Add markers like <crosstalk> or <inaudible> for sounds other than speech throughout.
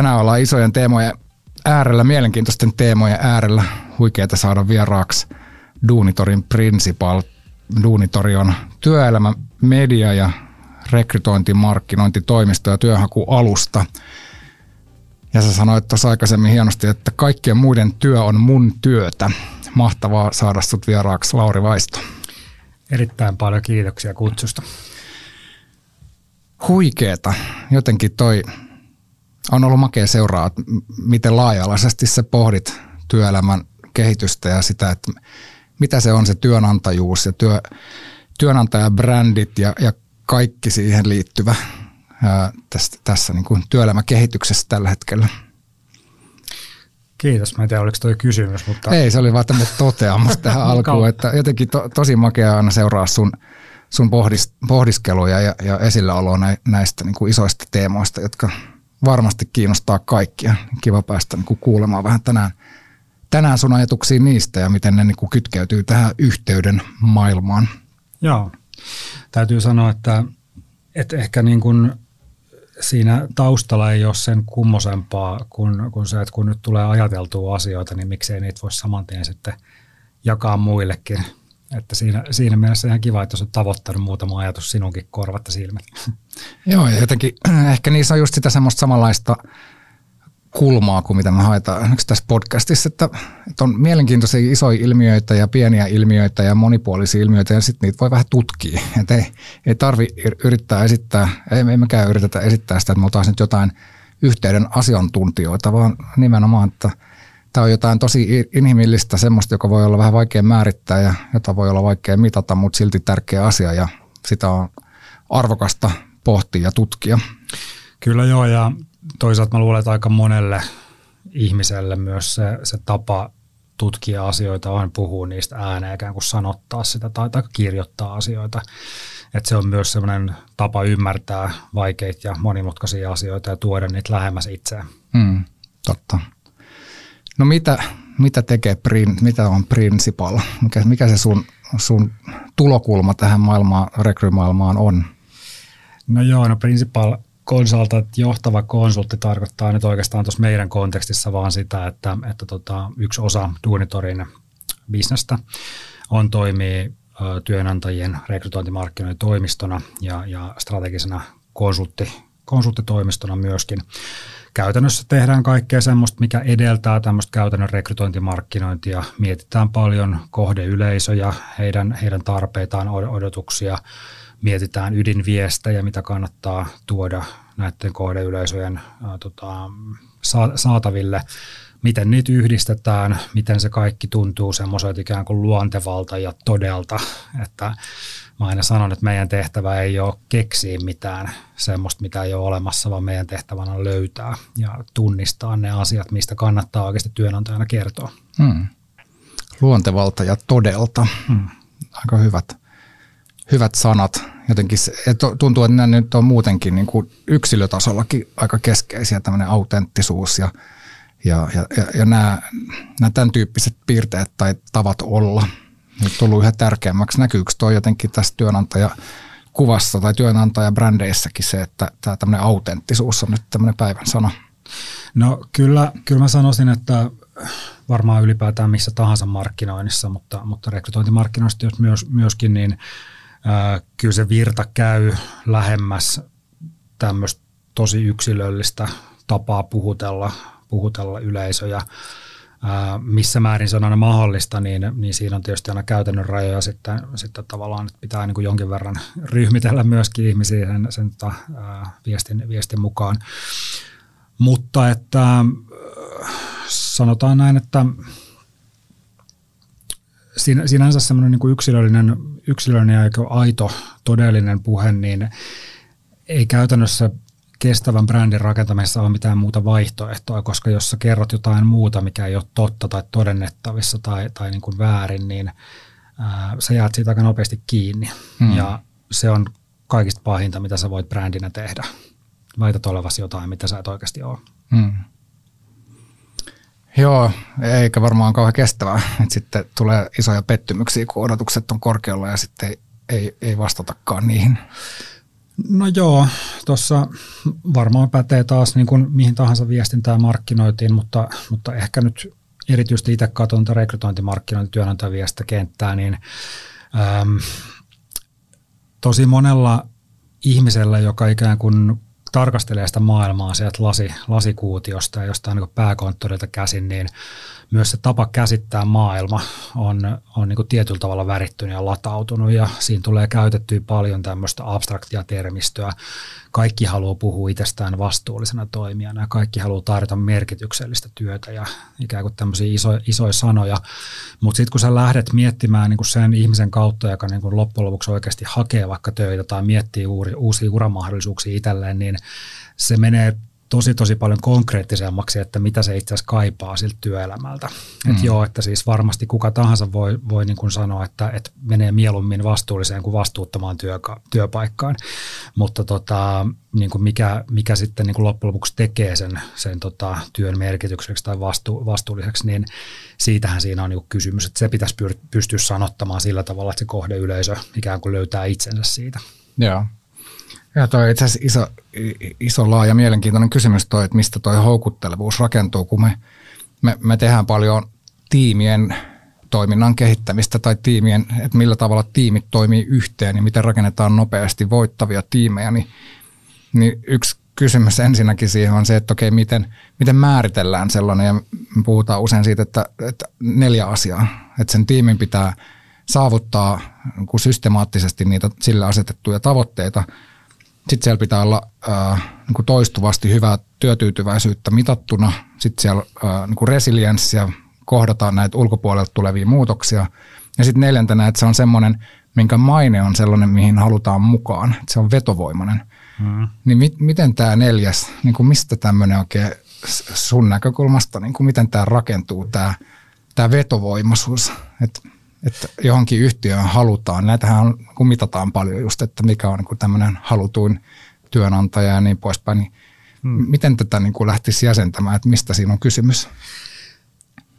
Tänään ollaan isojen teemojen äärellä, mielenkiintoisten teemojen äärellä. Huikeeta saada vieraaksi Duunitorin principal. Duunitori on työelämä, media ja rekrytointi, markkinointitoimisto ja työhakualusta. Ja sä sanoit tuossa aikaisemmin hienosti, että kaikkien muiden työ on mun työtä. Mahtavaa saada sut vieraaksi, Lauri Vaisto. Erittäin paljon kiitoksia kutsusta. Huikeeta. Jotenkin toi on ollut makea seuraa, että miten laaja-alaisesti sä pohdit työelämän kehitystä ja sitä, että mitä se on se työnantajuus ja työ, työnantajabrändit ja, ja kaikki siihen liittyvä ää, tässä, tässä niin kuin työelämäkehityksessä tällä hetkellä. Kiitos. Mä en tiedä, oliko toi kysymys, mutta... Ei, se oli vaan tämmöinen toteamus <laughs> tähän alkuun, että jotenkin to, tosi makea aina seuraa sun, sun pohdis, pohdiskeluja ja, ja esilläoloa näistä niin kuin isoista teemoista, jotka varmasti kiinnostaa kaikkia. Kiva päästä niin kuulemaan vähän tänään, tänään sun ajatuksia niistä ja miten ne niin kuin kytkeytyy tähän yhteyden maailmaan. Joo, täytyy sanoa, että, että ehkä niin kuin siinä taustalla ei ole sen kummosempaa kuin, kuin se, että kun nyt tulee ajateltua asioita, niin miksei niitä voi saman tien sitten jakaa muillekin. Että siinä, siinä mielessä ihan kiva, että olet tavoittanut muutama ajatus sinunkin korvat ja silmät. Joo, ja jotenkin <clears throat> ehkä niissä on just sitä semmoista samanlaista kulmaa kuin mitä me haetaan tässä podcastissa, että, että on mielenkiintoisia isoja ilmiöitä ja pieniä ilmiöitä ja monipuolisia ilmiöitä ja sitten niitä voi vähän tutkia. Että ei, ei tarvi yrittää esittää, ei, mekään yritetä esittää sitä, että me oltaisiin nyt jotain yhteyden asiantuntijoita, vaan nimenomaan, että tämä on jotain tosi inhimillistä, semmoista, joka voi olla vähän vaikea määrittää ja jota voi olla vaikea mitata, mutta silti tärkeä asia ja sitä on arvokasta pohtia ja tutkia. Kyllä joo, ja toisaalta mä luulen, että aika monelle ihmiselle myös se, se tapa tutkia asioita on puhua niistä ääneen, ikään kuin sanottaa sitä tai, tai kirjoittaa asioita. Että se on myös sellainen tapa ymmärtää vaikeita ja monimutkaisia asioita ja tuoda niitä lähemmäs itseään. Mm, totta. No mitä, mitä tekee, mitä on principal? Mikä, mikä se sun, sun tulokulma tähän maailmaan, rekrymaailmaan on? No joo, no principal konsultant, johtava konsultti tarkoittaa nyt oikeastaan tuossa meidän kontekstissa vaan sitä, että, että tota, yksi osa Duunitorin bisnestä on toimii työnantajien rekrytointimarkkinoiden toimistona ja, ja strategisena konsultti, konsulttitoimistona myöskin. Käytännössä tehdään kaikkea semmoista, mikä edeltää tämmöistä käytännön rekrytointimarkkinointia. Mietitään paljon kohdeyleisöjä, heidän, heidän tarpeitaan, odotuksia, mietitään ydinviestejä, mitä kannattaa tuoda näiden kohdeyleisöjen ää, tota, saataville, miten niitä yhdistetään, miten se kaikki tuntuu semmoiselta ikään kuin luontevalta ja todelta, että mä aina sanon, että meidän tehtävä ei ole keksiä mitään semmoista, mitä ei ole olemassa, vaan meidän tehtävänä on löytää ja tunnistaa ne asiat, mistä kannattaa oikeasti työnantajana kertoa. Hmm. Luontevalta ja todelta. Hmm. Aika hyvät hyvät sanat. Jotenkin se, tuntuu, että nämä nyt on muutenkin niin kuin yksilötasollakin aika keskeisiä, tämmöinen autenttisuus ja, ja, ja, ja, ja nämä, nämä tämän tyyppiset piirteet tai tavat olla nyt tullut yhä tärkeämmäksi. Näkyykö tuo jotenkin tässä työnantaja kuvassa tai työnantajabrändeissä,kin se, että tämä tämmöinen autenttisuus on nyt tämmöinen päivän sana? No kyllä, kyllä mä sanoisin, että varmaan ylipäätään missä tahansa markkinoinnissa, mutta, mutta rekrytointimarkkinoista myös, myöskin, niin kyllä se virta käy lähemmäs tämmöistä tosi yksilöllistä tapaa puhutella, puhutella yleisöjä. missä määrin se on aina mahdollista, niin, niin siinä on tietysti aina käytännön rajoja sitten, sitten tavallaan, että pitää niin kuin jonkin verran ryhmitellä myöskin ihmisiä sen, sen tota, viestin, viestin mukaan. Mutta että sanotaan näin, että siinä, sinänsä semmoinen niin yksilöllinen, yksilöllinen ja aito todellinen puhe, niin ei käytännössä kestävän brändin rakentamisessa ole mitään muuta vaihtoehtoa, koska jos sä kerrot jotain muuta, mikä ei ole totta tai todennettavissa tai, tai niin kuin väärin, niin ää, sä jäät siitä aika nopeasti kiinni. Hmm. Ja se on kaikista pahinta, mitä sä voit brändinä tehdä. Väität olevasi jotain, mitä sä et oikeasti ole. Hmm. Joo, eikä varmaan kauhean kestävää. että sitten tulee isoja pettymyksiä, kun odotukset on korkealla ja sitten ei, ei, vastatakaan niihin. No joo, tuossa varmaan pätee taas niin kuin mihin tahansa viestintää markkinoitiin, mutta, mutta ehkä nyt erityisesti itse katson rekrytointimarkkinointi työnantajaviestä kenttää, niin äm, tosi monella ihmisellä, joka ikään kuin tarkastelee sitä maailmaa sieltä lasi, lasikuutiosta ja jostain niin pääkonttorilta käsin, niin myös se tapa käsittää maailma on, on niin kuin tietyllä tavalla värittynyt ja latautunut ja siinä tulee käytettyä paljon tämmöistä abstraktia termistöä. Kaikki haluaa puhua itsestään vastuullisena toimijana ja kaikki haluaa tarjota merkityksellistä työtä ja ikään kuin tämmöisiä iso, isoja sanoja. Mutta sitten kun sä lähdet miettimään niin kuin sen ihmisen kautta, joka niin kuin loppujen lopuksi oikeasti hakee vaikka töitä tai miettii uusia uramahdollisuuksia itselleen, niin se menee tosi tosi paljon konkreettisemmaksi, että mitä se itse asiassa kaipaa siltä työelämältä. Mm. Että joo, että siis varmasti kuka tahansa voi, voi niin kuin sanoa, että, että menee mieluummin vastuulliseen kuin vastuuttamaan työka- työpaikkaan, mutta tota, niin kuin mikä, mikä sitten niin kuin loppujen lopuksi tekee sen, sen tota, työn merkitykseksi tai vastu, vastuulliseksi, niin siitähän siinä on niin kysymys, että se pitäisi pystyä sanottamaan sillä tavalla, että se kohdeyleisö ikään kuin löytää itsensä siitä. Joo. Ja toi itse asiassa iso, iso laaja mielenkiintoinen kysymys toi, että mistä toi houkuttelevuus rakentuu, kun me, me, me tehdään paljon tiimien toiminnan kehittämistä tai tiimien, että millä tavalla tiimit toimii yhteen ja miten rakennetaan nopeasti voittavia tiimejä, niin, niin yksi kysymys ensinnäkin siihen on se, että okei, miten, miten määritellään sellainen, ja me puhutaan usein siitä, että, että neljä asiaa, että sen tiimin pitää saavuttaa niin systemaattisesti niitä sille asetettuja tavoitteita – sitten siellä pitää olla äh, niin kuin toistuvasti hyvää työtyytyväisyyttä mitattuna. Sitten siellä äh, niin kuin resilienssiä, kohdataan näitä ulkopuolelta tulevia muutoksia. Ja sitten neljäntenä, että se on semmoinen, minkä maine on sellainen, mihin halutaan mukaan. Että se on vetovoimainen. Mm. Niin mi- miten tämä neljäs, niin kuin mistä tämmöinen oikein sun näkökulmasta, niin kuin miten tämä rakentuu, tämä, tämä vetovoimaisuus? Että että johonkin yhtiöön halutaan. Näitähän on, kun mitataan paljon just, että mikä on niin tämmöinen halutuin työnantaja ja niin poispäin, niin hmm. miten tätä niin kuin lähtisi jäsentämään, että mistä siinä on kysymys?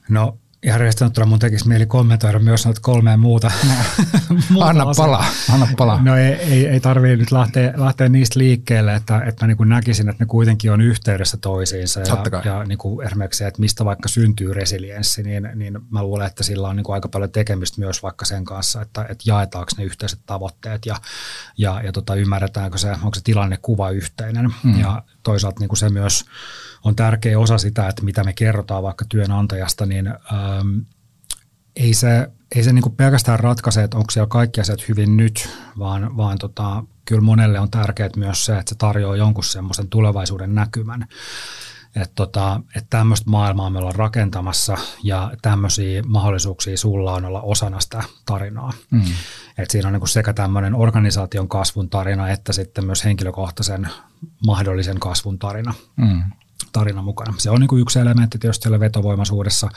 No ihan rehellisesti mun tekisi mieli kommentoida myös noita kolmea muuta. <laughs> muuta anna palaa, anna palaa. No ei, ei, ei tarvitse nyt lähteä, lähteä niistä liikkeelle, että, että mä niin kuin näkisin, että ne kuitenkin on yhteydessä toisiinsa. Ja, ja niin kuin esimerkiksi se, että mistä vaikka syntyy resilienssi, niin, niin mä luulen, että sillä on niin kuin aika paljon tekemistä myös vaikka sen kanssa, että, että jaetaanko ne yhteiset tavoitteet ja, ja, ja tota, ymmärretäänkö se, onko se tilannekuva yhteinen. Mm. Ja toisaalta niin kuin se myös on tärkeä osa sitä, että mitä me kerrotaan vaikka työnantajasta, niin ähm, ei se, ei se niin kuin pelkästään ratkaise, että onko siellä kaikki asiat hyvin nyt, vaan, vaan tota, kyllä monelle on tärkeää myös se, että se tarjoaa jonkun semmoisen tulevaisuuden näkymän. Että tota, et tämmöistä maailmaa me ollaan rakentamassa ja tämmöisiä mahdollisuuksia sulla on olla osana sitä tarinaa. Mm. Et siinä on niinku sekä tämmöinen organisaation kasvun tarina että sitten myös henkilökohtaisen mahdollisen kasvun tarina. Mm tarina mukana. Se on niin kuin yksi elementti tietysti siellä vetovoimaisuudessa,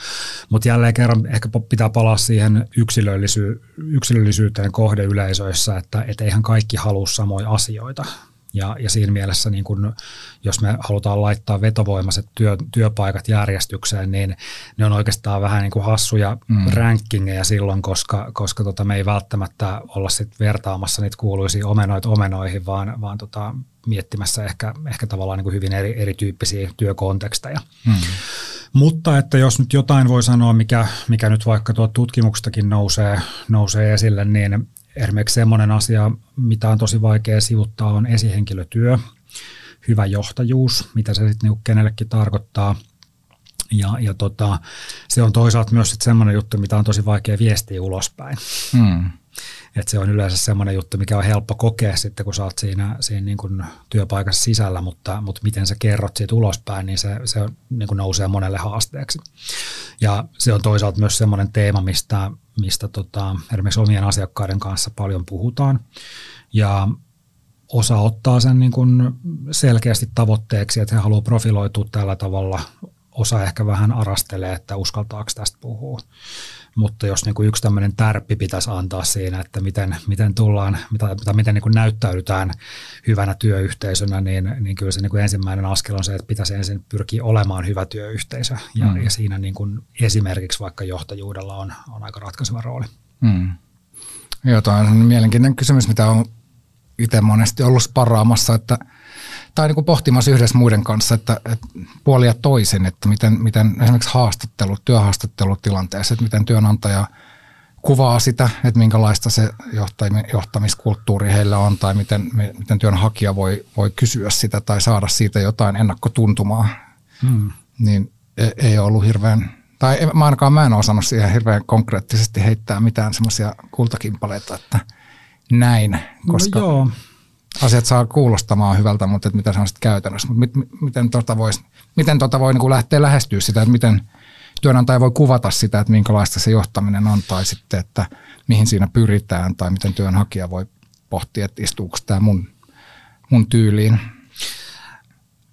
mutta jälleen kerran ehkä pitää palaa siihen yksilöllisy- yksilöllisyyteen kohdeyleisöissä, että et eihän kaikki halua samoja asioita. Ja, ja siinä mielessä, niin kun, jos me halutaan laittaa vetovoimaiset työ, työpaikat järjestykseen, niin ne on oikeastaan vähän niin kuin hassuja mm. rankingeja silloin, koska, koska tota, me ei välttämättä olla sit vertaamassa niitä kuuluisia omenoita omenoihin, vaan, vaan tota, miettimässä ehkä, ehkä tavallaan niin kuin hyvin eri, erityyppisiä työkonteksteja. Mm. Mutta että jos nyt jotain voi sanoa, mikä, mikä nyt vaikka tuo tutkimuksestakin nousee, nousee esille, niin Esimerkiksi semmoinen asia, mitä on tosi vaikea sivuttaa, on esihenkilötyö, hyvä johtajuus, mitä se sitten niinku kenellekin tarkoittaa. Ja, ja tota, se on toisaalta myös sit semmoinen juttu, mitä on tosi vaikea viestiä ulospäin. Hmm. Et se on yleensä semmoinen juttu, mikä on helppo kokea sitten, kun sä oot siinä, siinä niin kuin työpaikassa sisällä, mutta, mutta miten sä kerrot siitä ulospäin, niin se, se niin kuin nousee monelle haasteeksi. Ja se on toisaalta myös semmoinen teema, mistä, mistä tota, esimerkiksi omien asiakkaiden kanssa paljon puhutaan. Ja osa ottaa sen niin kuin selkeästi tavoitteeksi, että he haluaa profiloitua tällä tavalla. Osa ehkä vähän arastelee, että uskaltaako tästä puhua. Mutta jos niin kuin yksi tämmöinen tärppi pitäisi antaa siinä, että miten, miten tullaan, mitä, miten niin kuin näyttäydytään hyvänä työyhteisönä, niin, niin kyllä se niin kuin ensimmäinen askel on se, että pitäisi ensin pyrkiä olemaan hyvä työyhteisö. Ja, mm. ja siinä niin kuin esimerkiksi vaikka johtajuudella on, on aika ratkaiseva rooli. Mm. Joo, on mielenkiintoinen kysymys, mitä on itse monesti ollut sparraamassa, että tai niin kuin pohtimassa yhdessä muiden kanssa, että, että puolia toisen, että miten, miten esimerkiksi haastattelut, työhaastattelutilanteessa, että miten työnantaja kuvaa sitä, että minkälaista se johtamiskulttuuri heillä on tai miten, miten työnhakija voi, voi kysyä sitä tai saada siitä jotain ennakkotuntumaa. Hmm. Niin ei, ei ollut hirveän tai mä ainakaan mä en osannut siihen hirveän konkreettisesti heittää mitään semmoisia kultakimpaleita, että näin, no koska no joo. Asiat saa kuulostamaan hyvältä, mutta että mitä se on sitten käytännössä. Mutta mit, miten tota vois, miten tota voi niin lähteä lähestyä sitä, että miten työnantaja voi kuvata sitä, että minkälaista se johtaminen on, tai sitten, että mihin siinä pyritään, tai miten työnhakija voi pohtia, että istuuko tämä mun, mun tyyliin.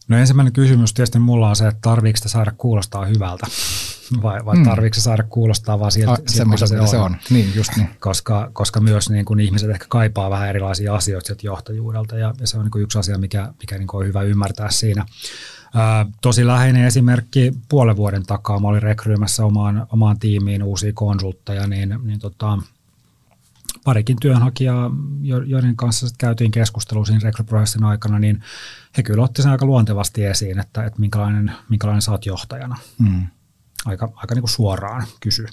No ensimmäinen kysymys tietysti mulla on se, että tarviiko sitä saada kuulostaa hyvältä vai, vai mm. tarviiko saada kuulostaa vaan sieltä, A, sieltä mitä se on. se on. Niin, just niin. Koska, koska myös niin kuin ihmiset ehkä kaipaa vähän erilaisia asioita sieltä johtajuudelta ja, ja se on niin kuin yksi asia, mikä, mikä niin kuin on hyvä ymmärtää siinä. Ää, tosi läheinen esimerkki puolen vuoden takaa. Mä olin rekryymässä omaan, omaan tiimiin uusia konsultteja, niin, niin tota, parikin työnhakijaa, joiden kanssa käytiin keskustelua siinä rekryprosessin aikana, niin he kyllä otti sen aika luontevasti esiin, että, että minkälainen, minkälainen sä oot johtajana. Mm aika, aika niin kuin suoraan kysy.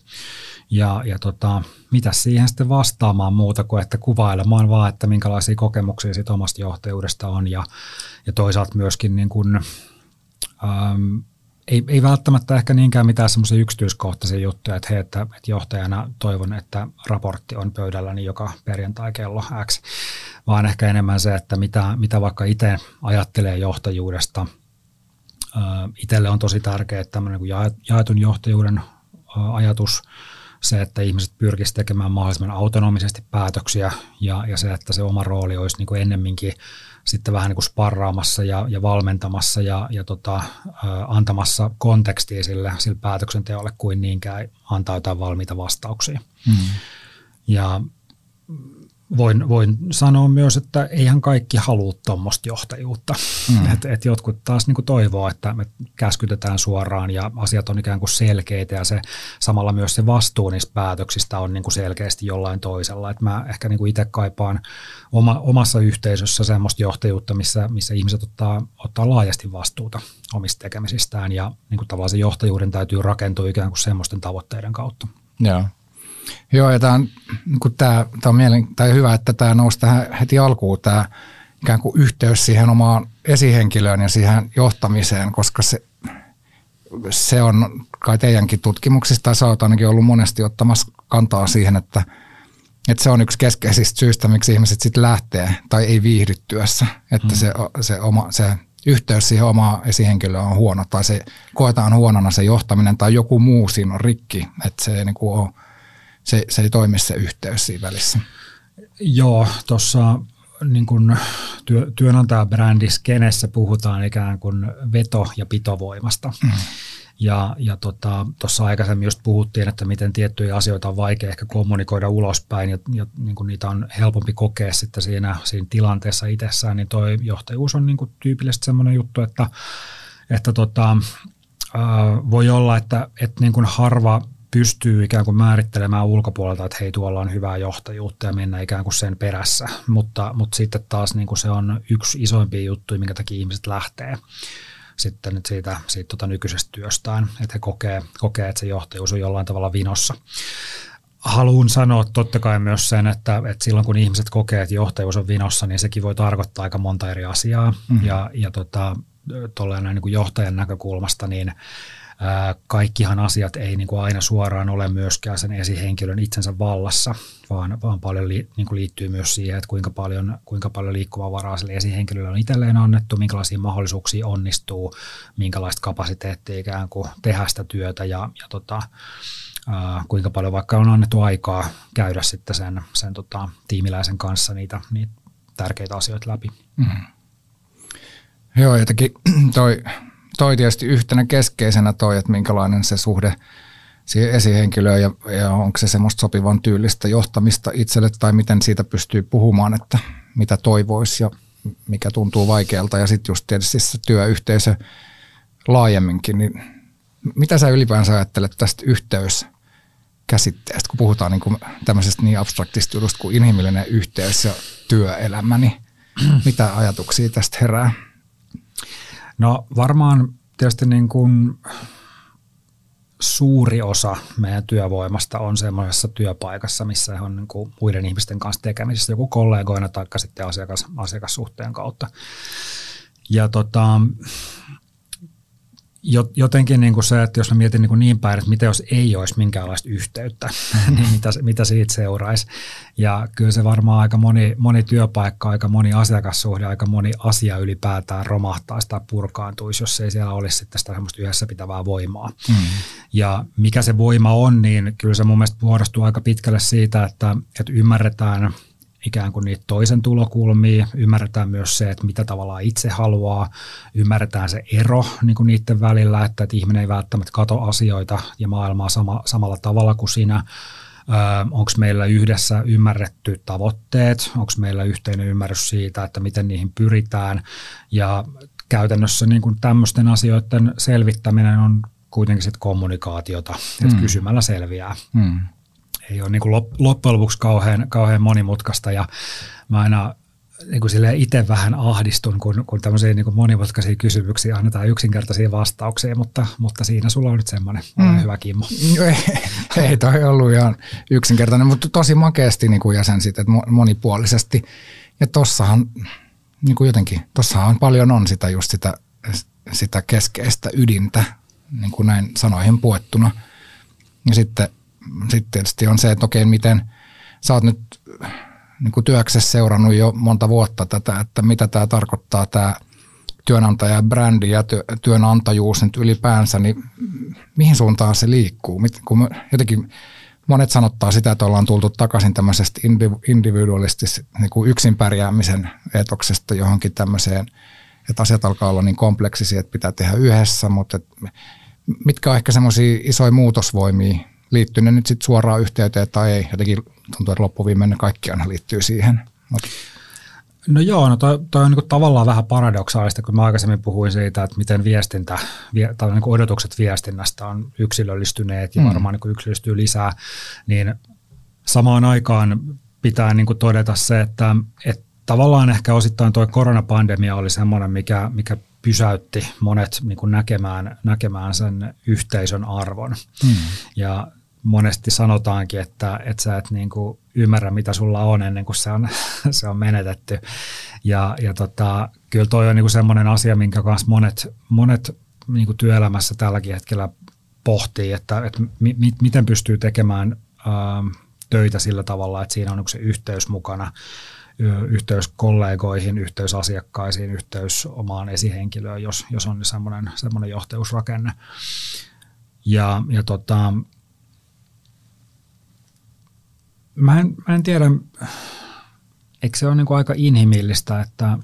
Ja, ja tota, mitä siihen sitten vastaamaan muuta kuin, että kuvailemaan vaan, että minkälaisia kokemuksia siitä omasta johtajuudesta on ja, ja toisaalta myöskin niin kuin, äm, ei, ei välttämättä ehkä niinkään mitään semmoisia yksityiskohtaisia juttuja, että hei, että, että johtajana toivon, että raportti on pöydälläni joka perjantai kello X, vaan ehkä enemmän se, että mitä, mitä vaikka itse ajattelee johtajuudesta – Itselle on tosi tärkeää että tämmöinen jaetun johtajuuden ajatus, se, että ihmiset pyrkisivät tekemään mahdollisimman autonomisesti päätöksiä ja, ja se, että se oma rooli olisi niin kuin ennemminkin sitten vähän niin kuin sparraamassa ja, ja valmentamassa ja, ja tota, antamassa kontekstia sille, sille päätöksenteolle kuin niinkään antaa jotain valmiita vastauksia. Mm. Ja voin, voin sanoa myös, että eihän kaikki halua tuommoista johtajuutta. Mm. Et, et jotkut taas niin toivoo, että me käskytetään suoraan ja asiat on ikään kuin selkeitä ja se, samalla myös se vastuu niistä päätöksistä on niin kuin selkeästi jollain toisella. Et mä ehkä niin itse kaipaan oma, omassa yhteisössä semmoista johtajuutta, missä, missä ihmiset ottaa, ottaa laajasti vastuuta omista tekemisistään ja niin kuin tavallaan se johtajuuden täytyy rakentua ikään kuin semmoisten tavoitteiden kautta. Joo. Joo, ja tämä on, niin tämä, tämä on mielen, tai hyvä, että tämä nousi tähän heti alkuun, tämä ikään kuin yhteys siihen omaan esihenkilöön ja siihen johtamiseen, koska se, se on kai teidänkin tutkimuksista, sä oot ainakin ollut monesti ottamassa kantaa siihen, että, että se on yksi keskeisistä syistä, miksi ihmiset sitten lähtee tai ei viihdy työssä, että mm. se, se, oma, se yhteys siihen omaan esihenkilöön on huono tai se koetaan huonona se johtaminen tai joku muu siinä on rikki, että se ei niin kuin ole se, se ei toimi se yhteys siinä välissä. Joo, tuossa niin kuin työ, työnantajabrändis kenessä puhutaan ikään kuin veto- ja pitovoimasta. Mm. Ja, ja tuossa tota, aikaisemmin just puhuttiin, että miten tiettyjä asioita on vaikea ehkä kommunikoida ulospäin ja, ja niin kuin niitä on helpompi kokea sitten siinä, siinä tilanteessa itsessään, niin tuo johtajuus on niin kuin tyypillisesti sellainen juttu, että, että tota, äh, voi olla, että, että niin kuin harva pystyy ikään kuin määrittelemään ulkopuolelta, että hei tuolla on hyvää johtajuutta ja mennä ikään kuin sen perässä, mutta, mutta sitten taas niin kuin se on yksi isoimpia juttuja, minkä takia ihmiset lähtee sitten nyt siitä, siitä tota nykyisestä työstään, että he kokee, kokee, että se johtajuus on jollain tavalla vinossa. Haluan sanoa totta kai myös sen, että, että silloin kun ihmiset kokee, että johtajuus on vinossa, niin sekin voi tarkoittaa aika monta eri asiaa. Mm-hmm. Ja, ja tota, näin niin kuin johtajan näkökulmasta, niin kaikkihan asiat ei niin kuin aina suoraan ole myöskään sen esihenkilön itsensä vallassa, vaan, vaan paljon li, niin kuin liittyy myös siihen, että kuinka paljon, kuinka paljon liikkumavaraa sille esihenkilölle on itselleen annettu, minkälaisia mahdollisuuksia onnistuu, minkälaista kapasiteettia ikään kuin tehdä sitä työtä ja, ja tota, ää, kuinka paljon vaikka on annettu aikaa käydä sitten sen, sen tota, tiimiläisen kanssa niitä, niitä tärkeitä asioita läpi. Mm. Joo, jotenkin toi toi tietysti yhtenä keskeisenä toi, että minkälainen se suhde siihen esihenkilöön ja, ja onko se semmoista sopivan tyylistä johtamista itselle tai miten siitä pystyy puhumaan, että mitä toivoisi ja mikä tuntuu vaikealta ja sitten just tietysti se työyhteisö laajemminkin, niin mitä sä ylipäänsä ajattelet tästä yhteys käsitteestä, kun puhutaan niin kuin tämmöisestä niin abstraktista jutusta kuin inhimillinen yhteys ja työelämäni. Mitä ajatuksia tästä herää? No varmaan tietysti niin kuin suuri osa meidän työvoimasta on semmoisessa työpaikassa, missä he on niin kuin muiden ihmisten kanssa tekemisissä, joku kollegoina tai sitten asiakas, asiakassuhteen kautta. Ja tota, jotenkin niin kuin se, että jos mä mietin niin, kuin niin päin, että mitä jos ei olisi minkäänlaista yhteyttä, <laughs> niin mitä, mitä siitä seuraisi. Ja kyllä se varmaan aika moni, moni työpaikka, aika moni asiakassuhde, aika moni asia ylipäätään romahtaisi tai purkaantuisi, jos ei siellä olisi sitten sitä semmoista yhdessä pitävää voimaa. Mm. Ja mikä se voima on, niin kyllä se mun mielestä muodostuu aika pitkälle siitä, että, että ymmärretään – ikään kuin niitä toisen tulokulmia, ymmärretään myös se, että mitä tavallaan itse haluaa, ymmärretään se ero niin kuin niiden välillä, että, että ihminen ei välttämättä kato asioita ja maailmaa sama, samalla tavalla kuin sinä, onko meillä yhdessä ymmärretty tavoitteet, onko meillä yhteinen ymmärrys siitä, että miten niihin pyritään? Ja käytännössä niin kuin tämmöisten asioiden selvittäminen on kuitenkin sit kommunikaatiota, että mm. kysymällä selviää. Mm ei ole niin kuin loppujen lopuksi kauhean, kauhean monimutkaista ja mä aina niin kuin itse vähän ahdistun, kun, kun tämmöisiä niin kuin monimutkaisia kysymyksiä annetaan yksinkertaisia vastauksia, mutta, mutta siinä sulla on nyt semmoinen mm. hyvä kimmo. Ei, <laughs> ei toi ollut ihan yksinkertainen, mutta tosi makeasti niin kuin jäsensit, että monipuolisesti. Ja tossahan niin kuin jotenkin, tossahan paljon on sitä just sitä, sitä keskeistä ydintä, niin kuin näin sanoihin puettuna. Ja sitten sitten tietysti on se, että okei, miten sä oot nyt niin kuin työksessä seurannut jo monta vuotta tätä, että mitä tämä tarkoittaa tämä työnantajan brändi ja työ, työnantajuus nyt ylipäänsä, niin mihin suuntaan se liikkuu? Kun jotenkin monet sanottaa sitä, että ollaan tultu takaisin tämmöisestä individualistis niin kuin yksin pärjäämisen etoksesta johonkin tämmöiseen, että asiat alkaa olla niin kompleksisia, että pitää tehdä yhdessä, mutta mitkä on ehkä semmoisia isoja muutosvoimia liittyy ne nyt sitten suoraan yhteyteen tai ei. Jotenkin tuntuu, että loppuviimeinen kaikki aina liittyy siihen. Mut. No joo, no toi, toi on niin tavallaan vähän paradoksaalista, kun mä aikaisemmin puhuin siitä, että miten viestintä, tai niin odotukset viestinnästä on yksilöllistyneet ja mm. varmaan niin yksilöllistyy lisää, niin samaan aikaan pitää niin todeta se, että, että tavallaan ehkä osittain tuo koronapandemia oli semmoinen, mikä, mikä pysäytti monet niin näkemään, näkemään sen yhteisön arvon. Mm. Ja monesti sanotaankin, että, että sä et niin kuin ymmärrä, mitä sulla on ennen kuin se on, <laughs> se on menetetty. Ja, ja tota, kyllä toi on niin kuin semmoinen asia, minkä kanssa monet, monet niin kuin työelämässä tälläkin hetkellä pohtii, että, että mi, mi, miten pystyy tekemään ää, töitä sillä tavalla, että siinä on niin se yhteys mukana yhteys kollegoihin, yhteys asiakkaisiin, yhteys omaan esihenkilöön, jos, jos on semmoinen, semmoinen johtajuusrakenne. Ja, ja tota, Mä en, mä en tiedä, eikö se ole niin kuin aika inhimillistä, että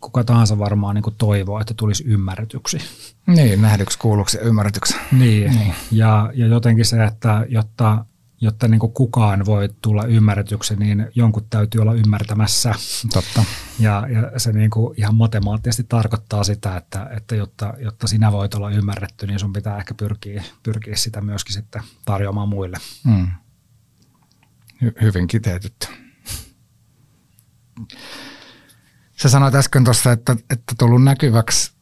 kuka tahansa varmaan niin kuin toivoo, että tulisi ymmärretyksi. Niin, nähdyksi, kuulluksi ja ymmärretyksi. Niin, niin. Ja, ja jotenkin se, että jotta, jotta niin kuin kukaan voi tulla ymmärretyksi, niin jonkun täytyy olla ymmärtämässä. Totta. Ja, ja se niin kuin ihan matemaattisesti tarkoittaa sitä, että, että jotta, jotta sinä voit olla ymmärretty, niin sun pitää ehkä pyrkiä, pyrkiä sitä myöskin sitten tarjoamaan muille. Mm. Hy- hyvin kiteytetty. Sä sanoit äsken tuossa, että, että tullut näkyväksi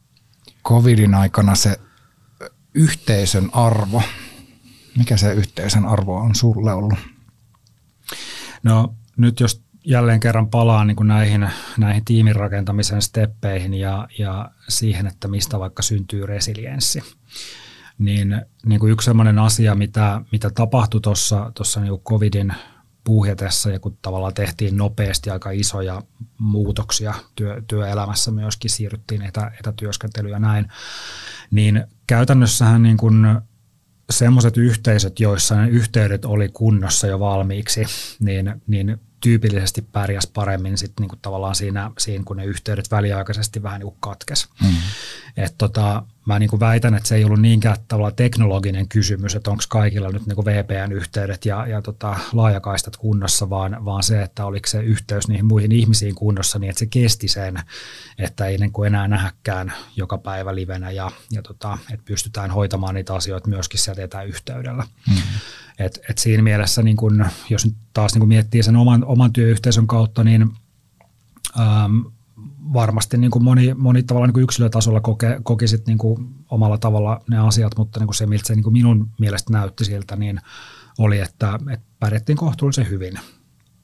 covidin aikana se yhteisön arvo. Mikä se yhteisön arvo on sulle ollut? No nyt jos jälleen kerran palaan niin kuin näihin, näihin tiimin rakentamisen steppeihin ja, ja siihen, että mistä vaikka syntyy resilienssi. Niin, niin kuin yksi sellainen asia, mitä, mitä tapahtui tuossa niin covidin puhjetessa ja kun tavallaan tehtiin nopeasti aika isoja muutoksia työ, työelämässä myöskin, siirryttiin etä, etätyöskentelyyn ja näin, niin käytännössähän niin kuin semmoiset yhteisöt, joissa ne yhteydet oli kunnossa jo valmiiksi, niin, niin tyypillisesti pärjäs paremmin sit niinku tavallaan siinä, siinä, kun ne yhteydet väliaikaisesti vähän niinku katkes. Mm. Et tota, mä niinku väitän, että se ei ollut niinkään tavallaan teknologinen kysymys, että onko kaikilla nyt niinku VPN-yhteydet ja, ja tota, laajakaistat kunnossa, vaan, vaan se, että oliko se yhteys niihin muihin ihmisiin kunnossa niin, että se kesti sen, että ei niinku enää nähäkään joka päivä livenä ja, ja tota, että pystytään hoitamaan niitä asioita myöskin sieltä etäyhteydellä. Mm. Et, et siinä mielessä, niin kun, jos nyt taas niin kun miettii sen oman, oman työyhteisön kautta, niin Ähm, varmasti niin kuin moni, moni tavalla niin kuin yksilötasolla koke, koki sit niin kuin omalla tavalla ne asiat, mutta niin kuin se, miltä se niin kuin minun mielestä näytti siltä, niin oli, että, että pärjättiin kohtuullisen hyvin,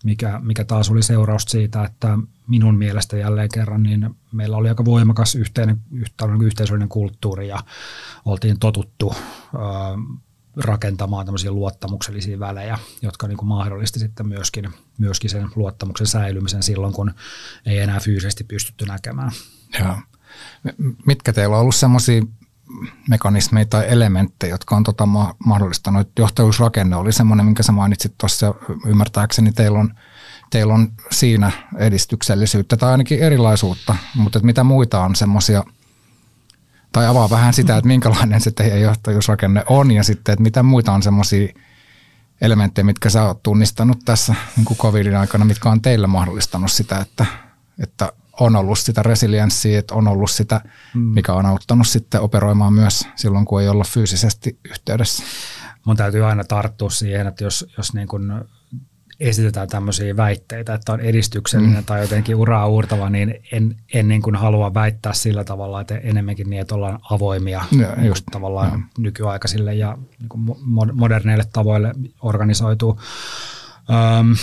mikä, mikä taas oli seuraus siitä, että minun mielestä jälleen kerran niin meillä oli aika voimakas yhteinen, yhteisöllinen kulttuuri ja oltiin totuttu rakentamaan tämmöisiä luottamuksellisia välejä, jotka niin kuin mahdollisti sitten myöskin, myöskin sen luottamuksen säilymisen silloin, kun ei enää fyysisesti pystytty näkemään. Joo. Mitkä teillä on ollut semmoisia mekanismeja tai elementtejä, jotka on tota mahdollistanut? Johtajuusrakenne oli semmoinen, minkä sä mainitsit tuossa, ymmärtääkseni teillä on, teillä on siinä edistyksellisyyttä tai ainakin erilaisuutta, mutta mitä muita on semmoisia – tai avaa vähän sitä, että minkälainen se teidän johtajuusrakenne on ja sitten, että mitä muita on semmoisia elementtejä, mitkä sä oot tunnistanut tässä niin kuin covidin aikana, mitkä on teille mahdollistanut sitä, että, että on ollut sitä resilienssiä, että on ollut sitä, mm. mikä on auttanut sitten operoimaan myös silloin, kun ei olla fyysisesti yhteydessä. Mun täytyy aina tarttua siihen, että jos, jos niin kuin esitetään tämmöisiä väitteitä, että on edistyksellinen mm. tai jotenkin uraa uurtava, niin en, en niin kuin halua väittää sillä tavalla, että enemmänkin niin, että ollaan avoimia ja, niin just, tavallaan ja. nykyaikaisille ja niin kuin moderneille tavoille organisoituu. Öm,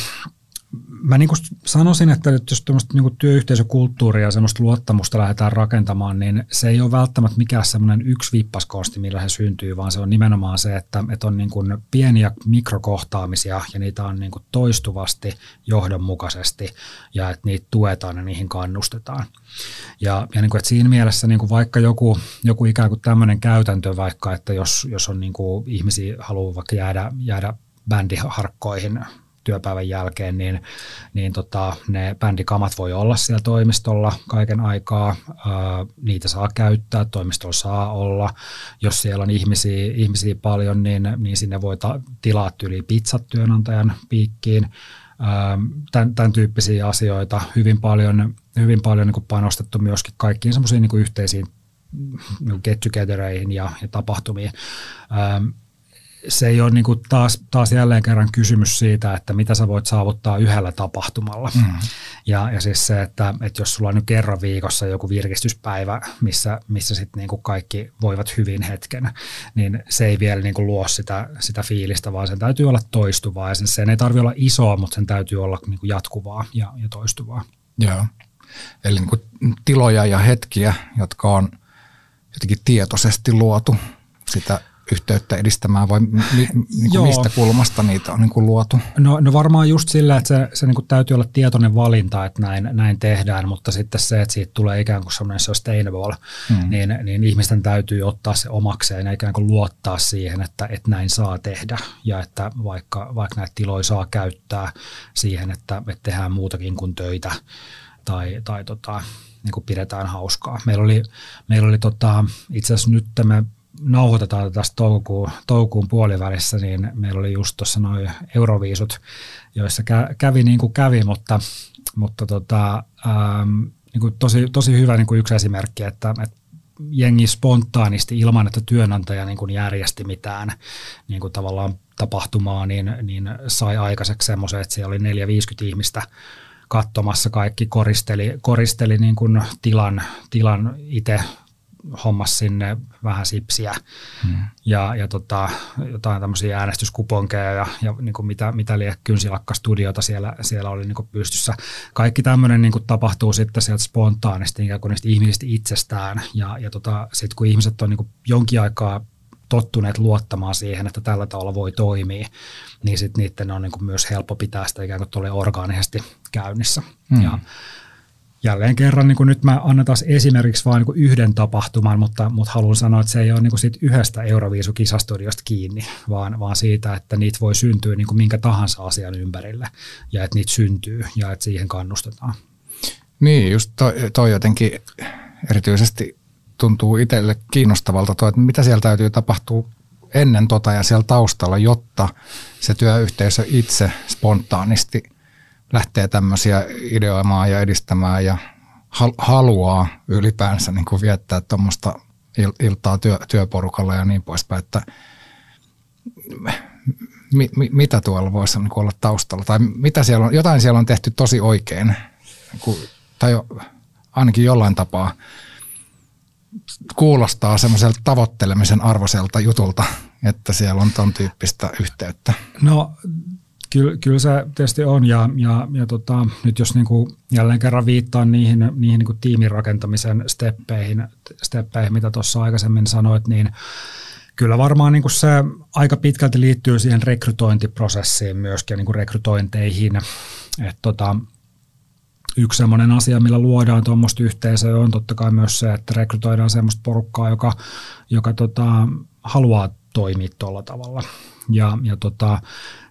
mä niin kuin sanoisin, että jos tämmöistä niin työyhteisökulttuuria ja semmoista luottamusta lähdetään rakentamaan, niin se ei ole välttämättä mikään semmoinen yksi vippaskosti, millä se syntyy, vaan se on nimenomaan se, että, että on niin kuin pieniä mikrokohtaamisia ja niitä on niin kuin toistuvasti johdonmukaisesti ja että niitä tuetaan ja niihin kannustetaan. Ja, ja niin kuin, että siinä mielessä niin kuin vaikka joku, joku ikään kuin tämmöinen käytäntö vaikka, että jos, jos on niin kuin ihmisiä haluaa vaikka jäädä, jäädä bändiharkkoihin työpäivän jälkeen, niin, niin tota, ne bändikamat voi olla siellä toimistolla kaiken aikaa. Ää, niitä saa käyttää, toimistolla saa olla. Jos siellä on ihmisiä, ihmisiä paljon, niin, niin sinne voi ta- tilaa yli pizzat työnantajan piikkiin. Tämän, tämän tyyppisiä asioita. Hyvin paljon, hyvin paljon niin panostettu myöskin kaikkiin semmoisiin niin yhteisiin niin get ja, ja tapahtumiin se ei ole niin kuin taas, taas jälleen kerran kysymys siitä, että mitä sä voit saavuttaa yhdellä tapahtumalla. Mm. Ja, ja siis se, että, että jos sulla on nyt kerran viikossa joku virkistyspäivä, missä, missä sitten niin kuin kaikki voivat hyvin hetken, niin se ei vielä niin kuin luo sitä, sitä fiilistä, vaan sen täytyy olla toistuvaa. Ja sen, sen ei tarvitse olla isoa, mutta sen täytyy olla niin kuin jatkuvaa ja, ja toistuvaa. Joo. Eli niin kuin tiloja ja hetkiä, jotka on jotenkin tietoisesti luotu sitä yhteyttä edistämään vai mi, niin kuin mistä kulmasta niitä on niin kuin luotu? No, no varmaan just sillä, että se, se niin kuin täytyy olla tietoinen valinta, että näin, näin tehdään, mutta sitten se, että siitä tulee ikään kuin semmoinen sustainable, hmm. niin, niin ihmisten täytyy ottaa se omakseen ja ikään kuin luottaa siihen, että, että näin saa tehdä ja että vaikka, vaikka näitä tiloja saa käyttää siihen, että, että tehdään muutakin kuin töitä tai, tai tota, niin kuin pidetään hauskaa. Meillä oli, meillä oli tota, itse asiassa nyt me nauhoitetaan tästä toukokuun, toukokuun puolivälissä, niin meillä oli just tuossa noin euroviisut, joissa kävi niin kuin kävi, mutta, mutta tota, ähm, niin kuin tosi, tosi hyvä niin kuin yksi esimerkki, että, että jengi spontaanisti ilman, että työnantaja niin kuin järjesti mitään niin kuin tavallaan tapahtumaa, niin, niin sai aikaiseksi semmoisen, että siellä oli 450 ihmistä katsomassa kaikki, koristeli, koristeli niin kuin tilan, tilan itse hommas sinne vähän sipsiä hmm. ja, ja tota, jotain tämmöisiä äänestyskuponkeja ja, ja niin kuin mitä, mitä liian kynsilakkastudiota siellä, siellä oli niin kuin pystyssä. Kaikki tämmöinen niin kuin tapahtuu sitten sieltä spontaanisti ikään kuin niistä ihmisistä itsestään ja, ja tota, sitten kun ihmiset on niin kuin jonkin aikaa tottuneet luottamaan siihen, että tällä tavalla voi toimia, niin sitten niiden on niin kuin myös helppo pitää sitä ikään kuin orgaanisesti käynnissä. Hmm. Ja, jälleen kerran niin kuin nyt mä annan taas esimerkiksi vain niin yhden tapahtuman, mutta, mutta haluan sanoa, että se ei ole niin kuin siitä yhdestä Euroviisu-kisastudiosta kiinni, vaan, vaan siitä, että niitä voi syntyä niin kuin minkä tahansa asian ympärille ja että niitä syntyy ja että siihen kannustetaan. Niin, just toi, toi jotenkin erityisesti tuntuu itselle kiinnostavalta toi, että mitä siellä täytyy tapahtua ennen tota ja siellä taustalla, jotta se työyhteisö itse spontaanisti – lähtee tämmöisiä ideoimaan ja edistämään ja haluaa ylipäänsä niin kuin viettää tuommoista iltaa työ, työporukalla ja niin poispäin, että mi, mi, mitä tuolla voisi niin olla taustalla tai mitä siellä on, jotain siellä on tehty tosi oikein niin kuin tai ainakin jollain tapaa kuulostaa semmoiselta tavoittelemisen arvoiselta jutulta, että siellä on ton tyyppistä yhteyttä. No Kyllä, kyllä se tietysti on ja, ja, ja tota, nyt jos niin kuin jälleen kerran viittaan niihin, niihin niin kuin tiimin rakentamisen steppeihin, steppeihin mitä tuossa aikaisemmin sanoit, niin kyllä varmaan niin kuin se aika pitkälti liittyy siihen rekrytointiprosessiin myöskin ja niin kuin rekrytointeihin. Et tota, yksi sellainen asia, millä luodaan tuommoista yhteisöä on totta kai myös se, että rekrytoidaan sellaista porukkaa, joka, joka tota, haluaa toimia tuolla tavalla. Ja, ja tota,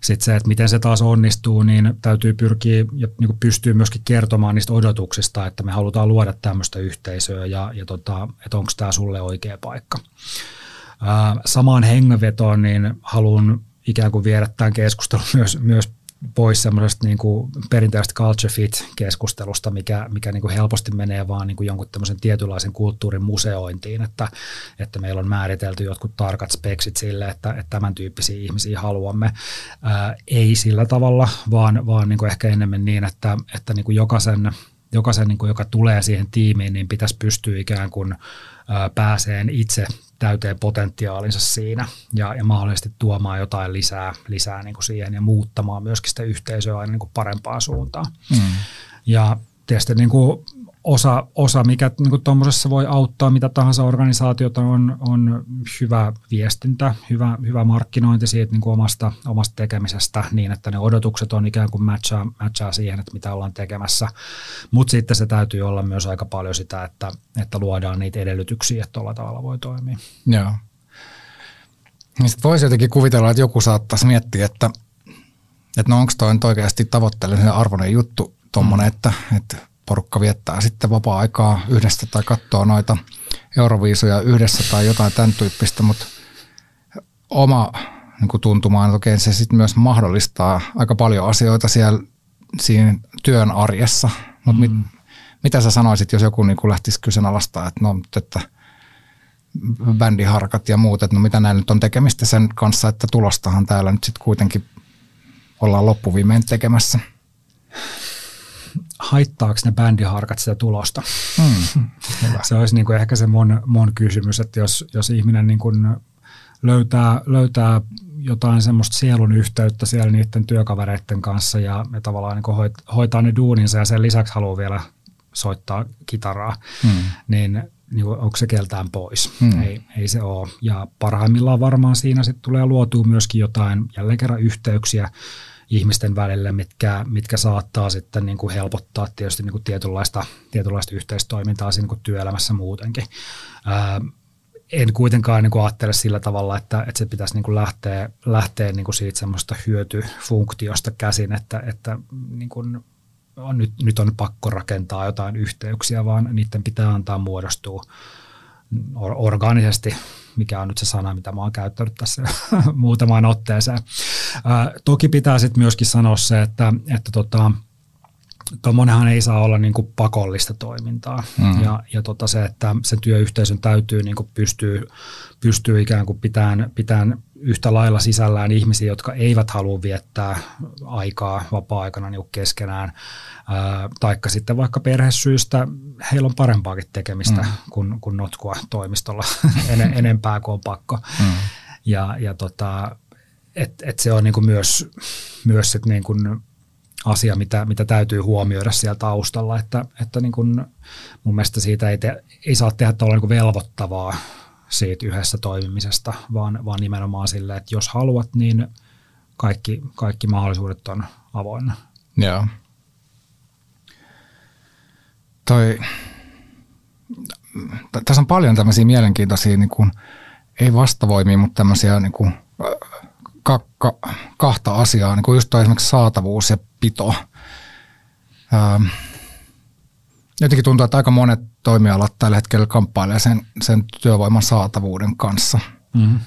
sitten se, että miten se taas onnistuu, niin täytyy pyrkiä ja niin pystyy myöskin kertomaan niistä odotuksista, että me halutaan luoda tämmöistä yhteisöä ja, ja tota, että onko tämä sulle oikea paikka. Ää, samaan hengenvetoon niin haluan ikään kuin viedä tämän keskustelun myös, myös pois semmoisesta niin kuin perinteisestä culture fit-keskustelusta, mikä, mikä niin kuin helposti menee vaan niin kuin jonkun tämmöisen tietynlaisen kulttuurin museointiin, että, että meillä on määritelty jotkut tarkat speksit sille, että, että tämän tyyppisiä ihmisiä haluamme. Ää, ei sillä tavalla, vaan, vaan niin kuin ehkä enemmän niin, että, että niin kuin jokaisen, jokaisen niin kuin, joka tulee siihen tiimiin, niin pitäisi pystyä ikään kuin pääseen itse täyteen potentiaalinsa siinä ja, ja mahdollisesti tuomaan jotain lisää, lisää niin kuin siihen ja muuttamaan myöskin sitä yhteisöä aina niin kuin parempaan suuntaan. Mm. Ja tietysti niin kuin osa, osa mikä niin tuommoisessa voi auttaa mitä tahansa organisaatiota, on, on hyvä viestintä, hyvä, hyvä markkinointi siitä niin kuin omasta, omasta tekemisestä niin, että ne odotukset on ikään kuin matchaa, matchaa siihen, että mitä ollaan tekemässä. Mutta sitten se täytyy olla myös aika paljon sitä, että, että luodaan niitä edellytyksiä, että tuolla tavalla voi toimia. Joo. Niin sitten voisi jotenkin kuvitella, että joku saattaisi miettiä, että, että no onko toi oikeasti tavoitteellinen arvoinen juttu, tuommoinen, mm. että, että porukka viettää sitten vapaa-aikaa yhdessä tai katsoo noita euroviisuja yhdessä tai jotain tämän tyyppistä, mutta oma niin kuin tuntumaan, että se sitten myös mahdollistaa aika paljon asioita siellä siinä työn arjessa. Mutta mm. mit, mitä sä sanoisit, jos joku niin kuin lähtisi kyseenalaistaa, että no, että bändiharkat ja muut, että no mitä näillä nyt on tekemistä sen kanssa, että tulostahan täällä nyt sitten kuitenkin ollaan loppuviimein tekemässä haittaako ne bändiharkat sitä tulosta? <laughs> Mm, se olisi niin kuin ehkä se mun, mun kysymys, että jos, jos ihminen niin kuin löytää, löytää jotain semmoista sielun yhteyttä siellä niiden työkavereiden kanssa ja, ja tavallaan niin hoit, hoitaa ne duuninsa ja sen lisäksi haluaa vielä soittaa kitaraa, mm. niin, niin onko se keltään pois? Mm. Ei, ei se ole. Ja parhaimmillaan varmaan siinä sitten tulee luotua myöskin jotain jälleen kerran yhteyksiä, ihmisten välille, mitkä, mitkä saattaa sitten niin kuin helpottaa tietysti niin kuin tietynlaista, tietynlaista yhteistoimintaa siinä niin kuin työelämässä muutenkin. Ää, en kuitenkaan niin kuin ajattele sillä tavalla, että, että se pitäisi niin kuin lähteä, lähteä niin kuin siitä semmoista hyötyfunktiosta käsin, että, että niin kuin on, nyt, nyt on pakko rakentaa jotain yhteyksiä, vaan niiden pitää antaa muodostua orgaanisesti mikä on nyt se sana, mitä mä oon käyttänyt tässä <laughs> muutamaan otteeseen. Ää, toki pitää sitten myöskin sanoa se, että, että tota, tuommoinenhan ei saa olla niin kuin pakollista toimintaa. Mm. Ja, ja tota se, että sen työyhteisön täytyy niin kuin pystyä, pystyä ikään kuin pitämään, pitämään yhtä lailla sisällään ihmisiä, jotka eivät halua viettää aikaa vapaa-aikana niin keskenään, ää, taikka sitten vaikka perhesyistä heillä on parempaakin tekemistä mm. kuin, kuin notkua toimistolla <laughs> en, enempää kuin on pakko. Mm. Ja, ja tota, et, et se on niin kuin myös, myös sit niin kuin asia, mitä, mitä täytyy huomioida siellä taustalla, että, että niin kuin mun mielestä siitä ei, te, ei saa tehdä niin velvoittavaa siitä yhdessä toimimisesta, vaan, vaan nimenomaan sille, että jos haluat, niin kaikki, kaikki mahdollisuudet on avoinna. Joo. Toi, tässä on paljon tämmöisiä mielenkiintoisia, niin kuin, ei vastavoimia, mutta tämmöisiä niin kuin, ka, ka, kahta asiaa, niin kuin just toi esimerkiksi saatavuus ja pito. Ähm, jotenkin tuntuu, että aika monet toimialat tällä hetkellä kamppailee sen, sen työvoiman saatavuuden kanssa. Mm-hmm.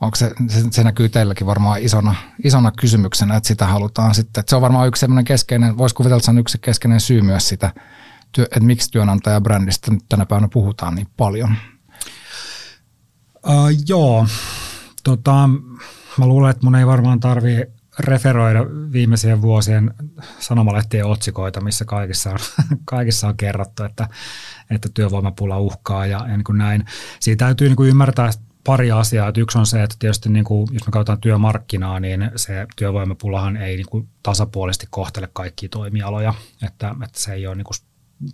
Onko se, se, se näkyy teilläkin varmaan isona, isona kysymyksenä, että sitä halutaan sitten. Että se on varmaan yksi sellainen keskeinen, voisi kuvitella, että se on yksi keskeinen syy myös sitä, että miksi työnantajabrändistä nyt tänä päivänä puhutaan niin paljon. Uh, joo, tota, mä luulen, että mun ei varmaan tarvii referoida viimeisien vuosien sanomalehtien otsikoita, missä kaikissa on, <laughs> kaikissa on kerrottu, että, että työvoimapula uhkaa ja, ja niin kuin näin. Siinä täytyy niin kuin ymmärtää pari asiaa. Että yksi on se, että tietysti niin kuin, jos me katsotaan työmarkkinaa, niin se työvoimapulahan ei niin kuin tasapuolisesti kohtele kaikkia toimialoja. Että, että se ei ole niin kuin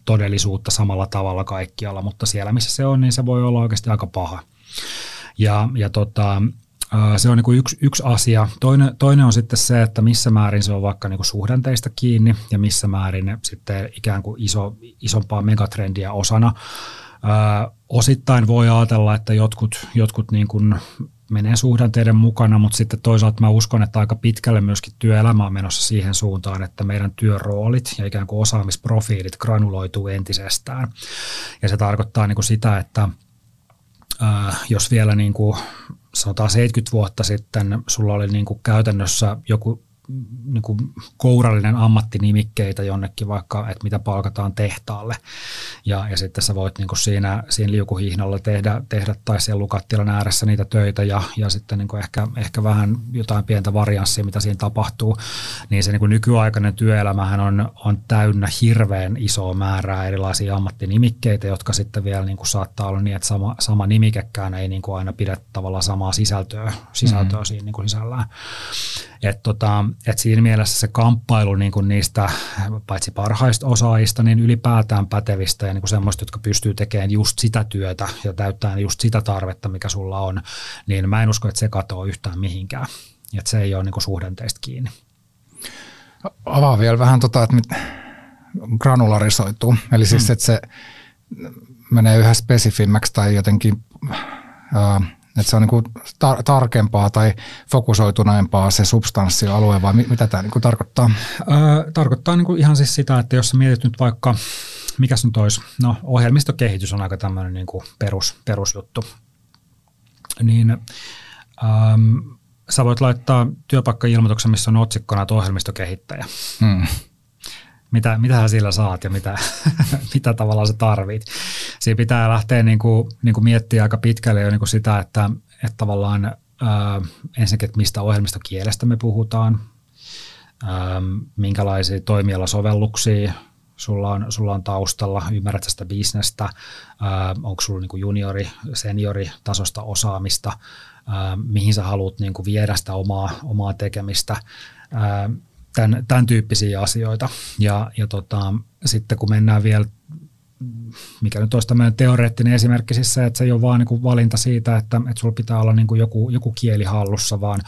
todellisuutta samalla tavalla kaikkialla, mutta siellä missä se on, niin se voi olla oikeasti aika paha. Ja, ja tota, se on niin kuin yksi, yksi asia. Toinen, toinen on sitten se, että missä määrin se on vaikka niin kuin suhdanteista kiinni ja missä määrin sitten ikään kuin iso, isompaa megatrendiä osana. Ö, osittain voi ajatella, että jotkut, jotkut niin kuin menee suhdanteiden mukana, mutta sitten toisaalta mä uskon, että aika pitkälle myöskin työelämä on menossa siihen suuntaan, että meidän työroolit ja ikään kuin osaamisprofiilit granuloituu entisestään. Ja se tarkoittaa niin kuin sitä, että jos vielä niin kuin sanotaan 70 vuotta sitten sulla oli niin kuin käytännössä joku niin kuin kourallinen ammattinimikkeitä jonnekin vaikka, että mitä palkataan tehtaalle. Ja, ja sitten sä voit niin kuin siinä, siinä liukuhihnalla tehdä, tehdä tai siellä lukattilan ääressä niitä töitä ja, ja sitten niin kuin ehkä, ehkä vähän jotain pientä varianssia, mitä siinä tapahtuu. Niin se niin kuin nykyaikainen työelämähän on, on täynnä hirveän isoa määrää erilaisia ammattinimikkeitä, jotka sitten vielä niin kuin saattaa olla niin, että sama, sama nimikekään ei niin kuin aina pidä tavallaan samaa sisältöä, sisältöä mm. siinä niin kuin sisällään. Et tota, et siinä mielessä se kamppailu niin kuin niistä paitsi parhaista osaajista, niin ylipäätään pätevistä ja niin kuin semmoista, jotka pystyy tekemään just sitä työtä ja täyttämään just sitä tarvetta, mikä sulla on, niin mä en usko, että se katoaa yhtään mihinkään. Et se ei ole niin kuin suhdanteista kiinni. Avaa vielä vähän tota, että mit, granularisoituu. Eli siis, mm. että se menee yhä spesifimmäksi tai jotenkin äh, että se on niin tar- tarkempaa tai fokusoituneempaa se substanssialue vai mit- mitä tämä niin tarkoittaa? Öö, tarkoittaa niin ihan siis sitä, että jos sä mietit nyt vaikka, mikä nyt olisi, no ohjelmistokehitys on aika tämmöinen niin perus, perusjuttu, niin ähm, sä voit laittaa työpaikka-ilmoituksen, missä on otsikkona, että ohjelmistokehittäjä. Hmm mitä, mitä sillä saat ja mitä, <laughs> mitä tavallaan sä tarvit. Siinä pitää lähteä niin kuin, niin kuin miettiä aika pitkälle jo niin kuin sitä, että, että tavallaan ää, ensinnäkin, että mistä ohjelmistokielestä me puhutaan, ää, minkälaisia toimialasovelluksia sulla on, sulla on taustalla, ymmärrät sitä bisnestä, ää, onko sulla niin kuin juniori, seniori tasosta osaamista, ää, mihin sä haluat niin kuin viedä sitä omaa, omaa tekemistä, tämän, tämän tyyppisiä asioita. Ja, ja tota, sitten kun mennään vielä, mikä nyt olisi tämmöinen teoreettinen esimerkki, siis se, että se ei ole vaan niin kuin valinta siitä, että, että sulla pitää olla niin kuin joku, joku kieli hallussa, vaan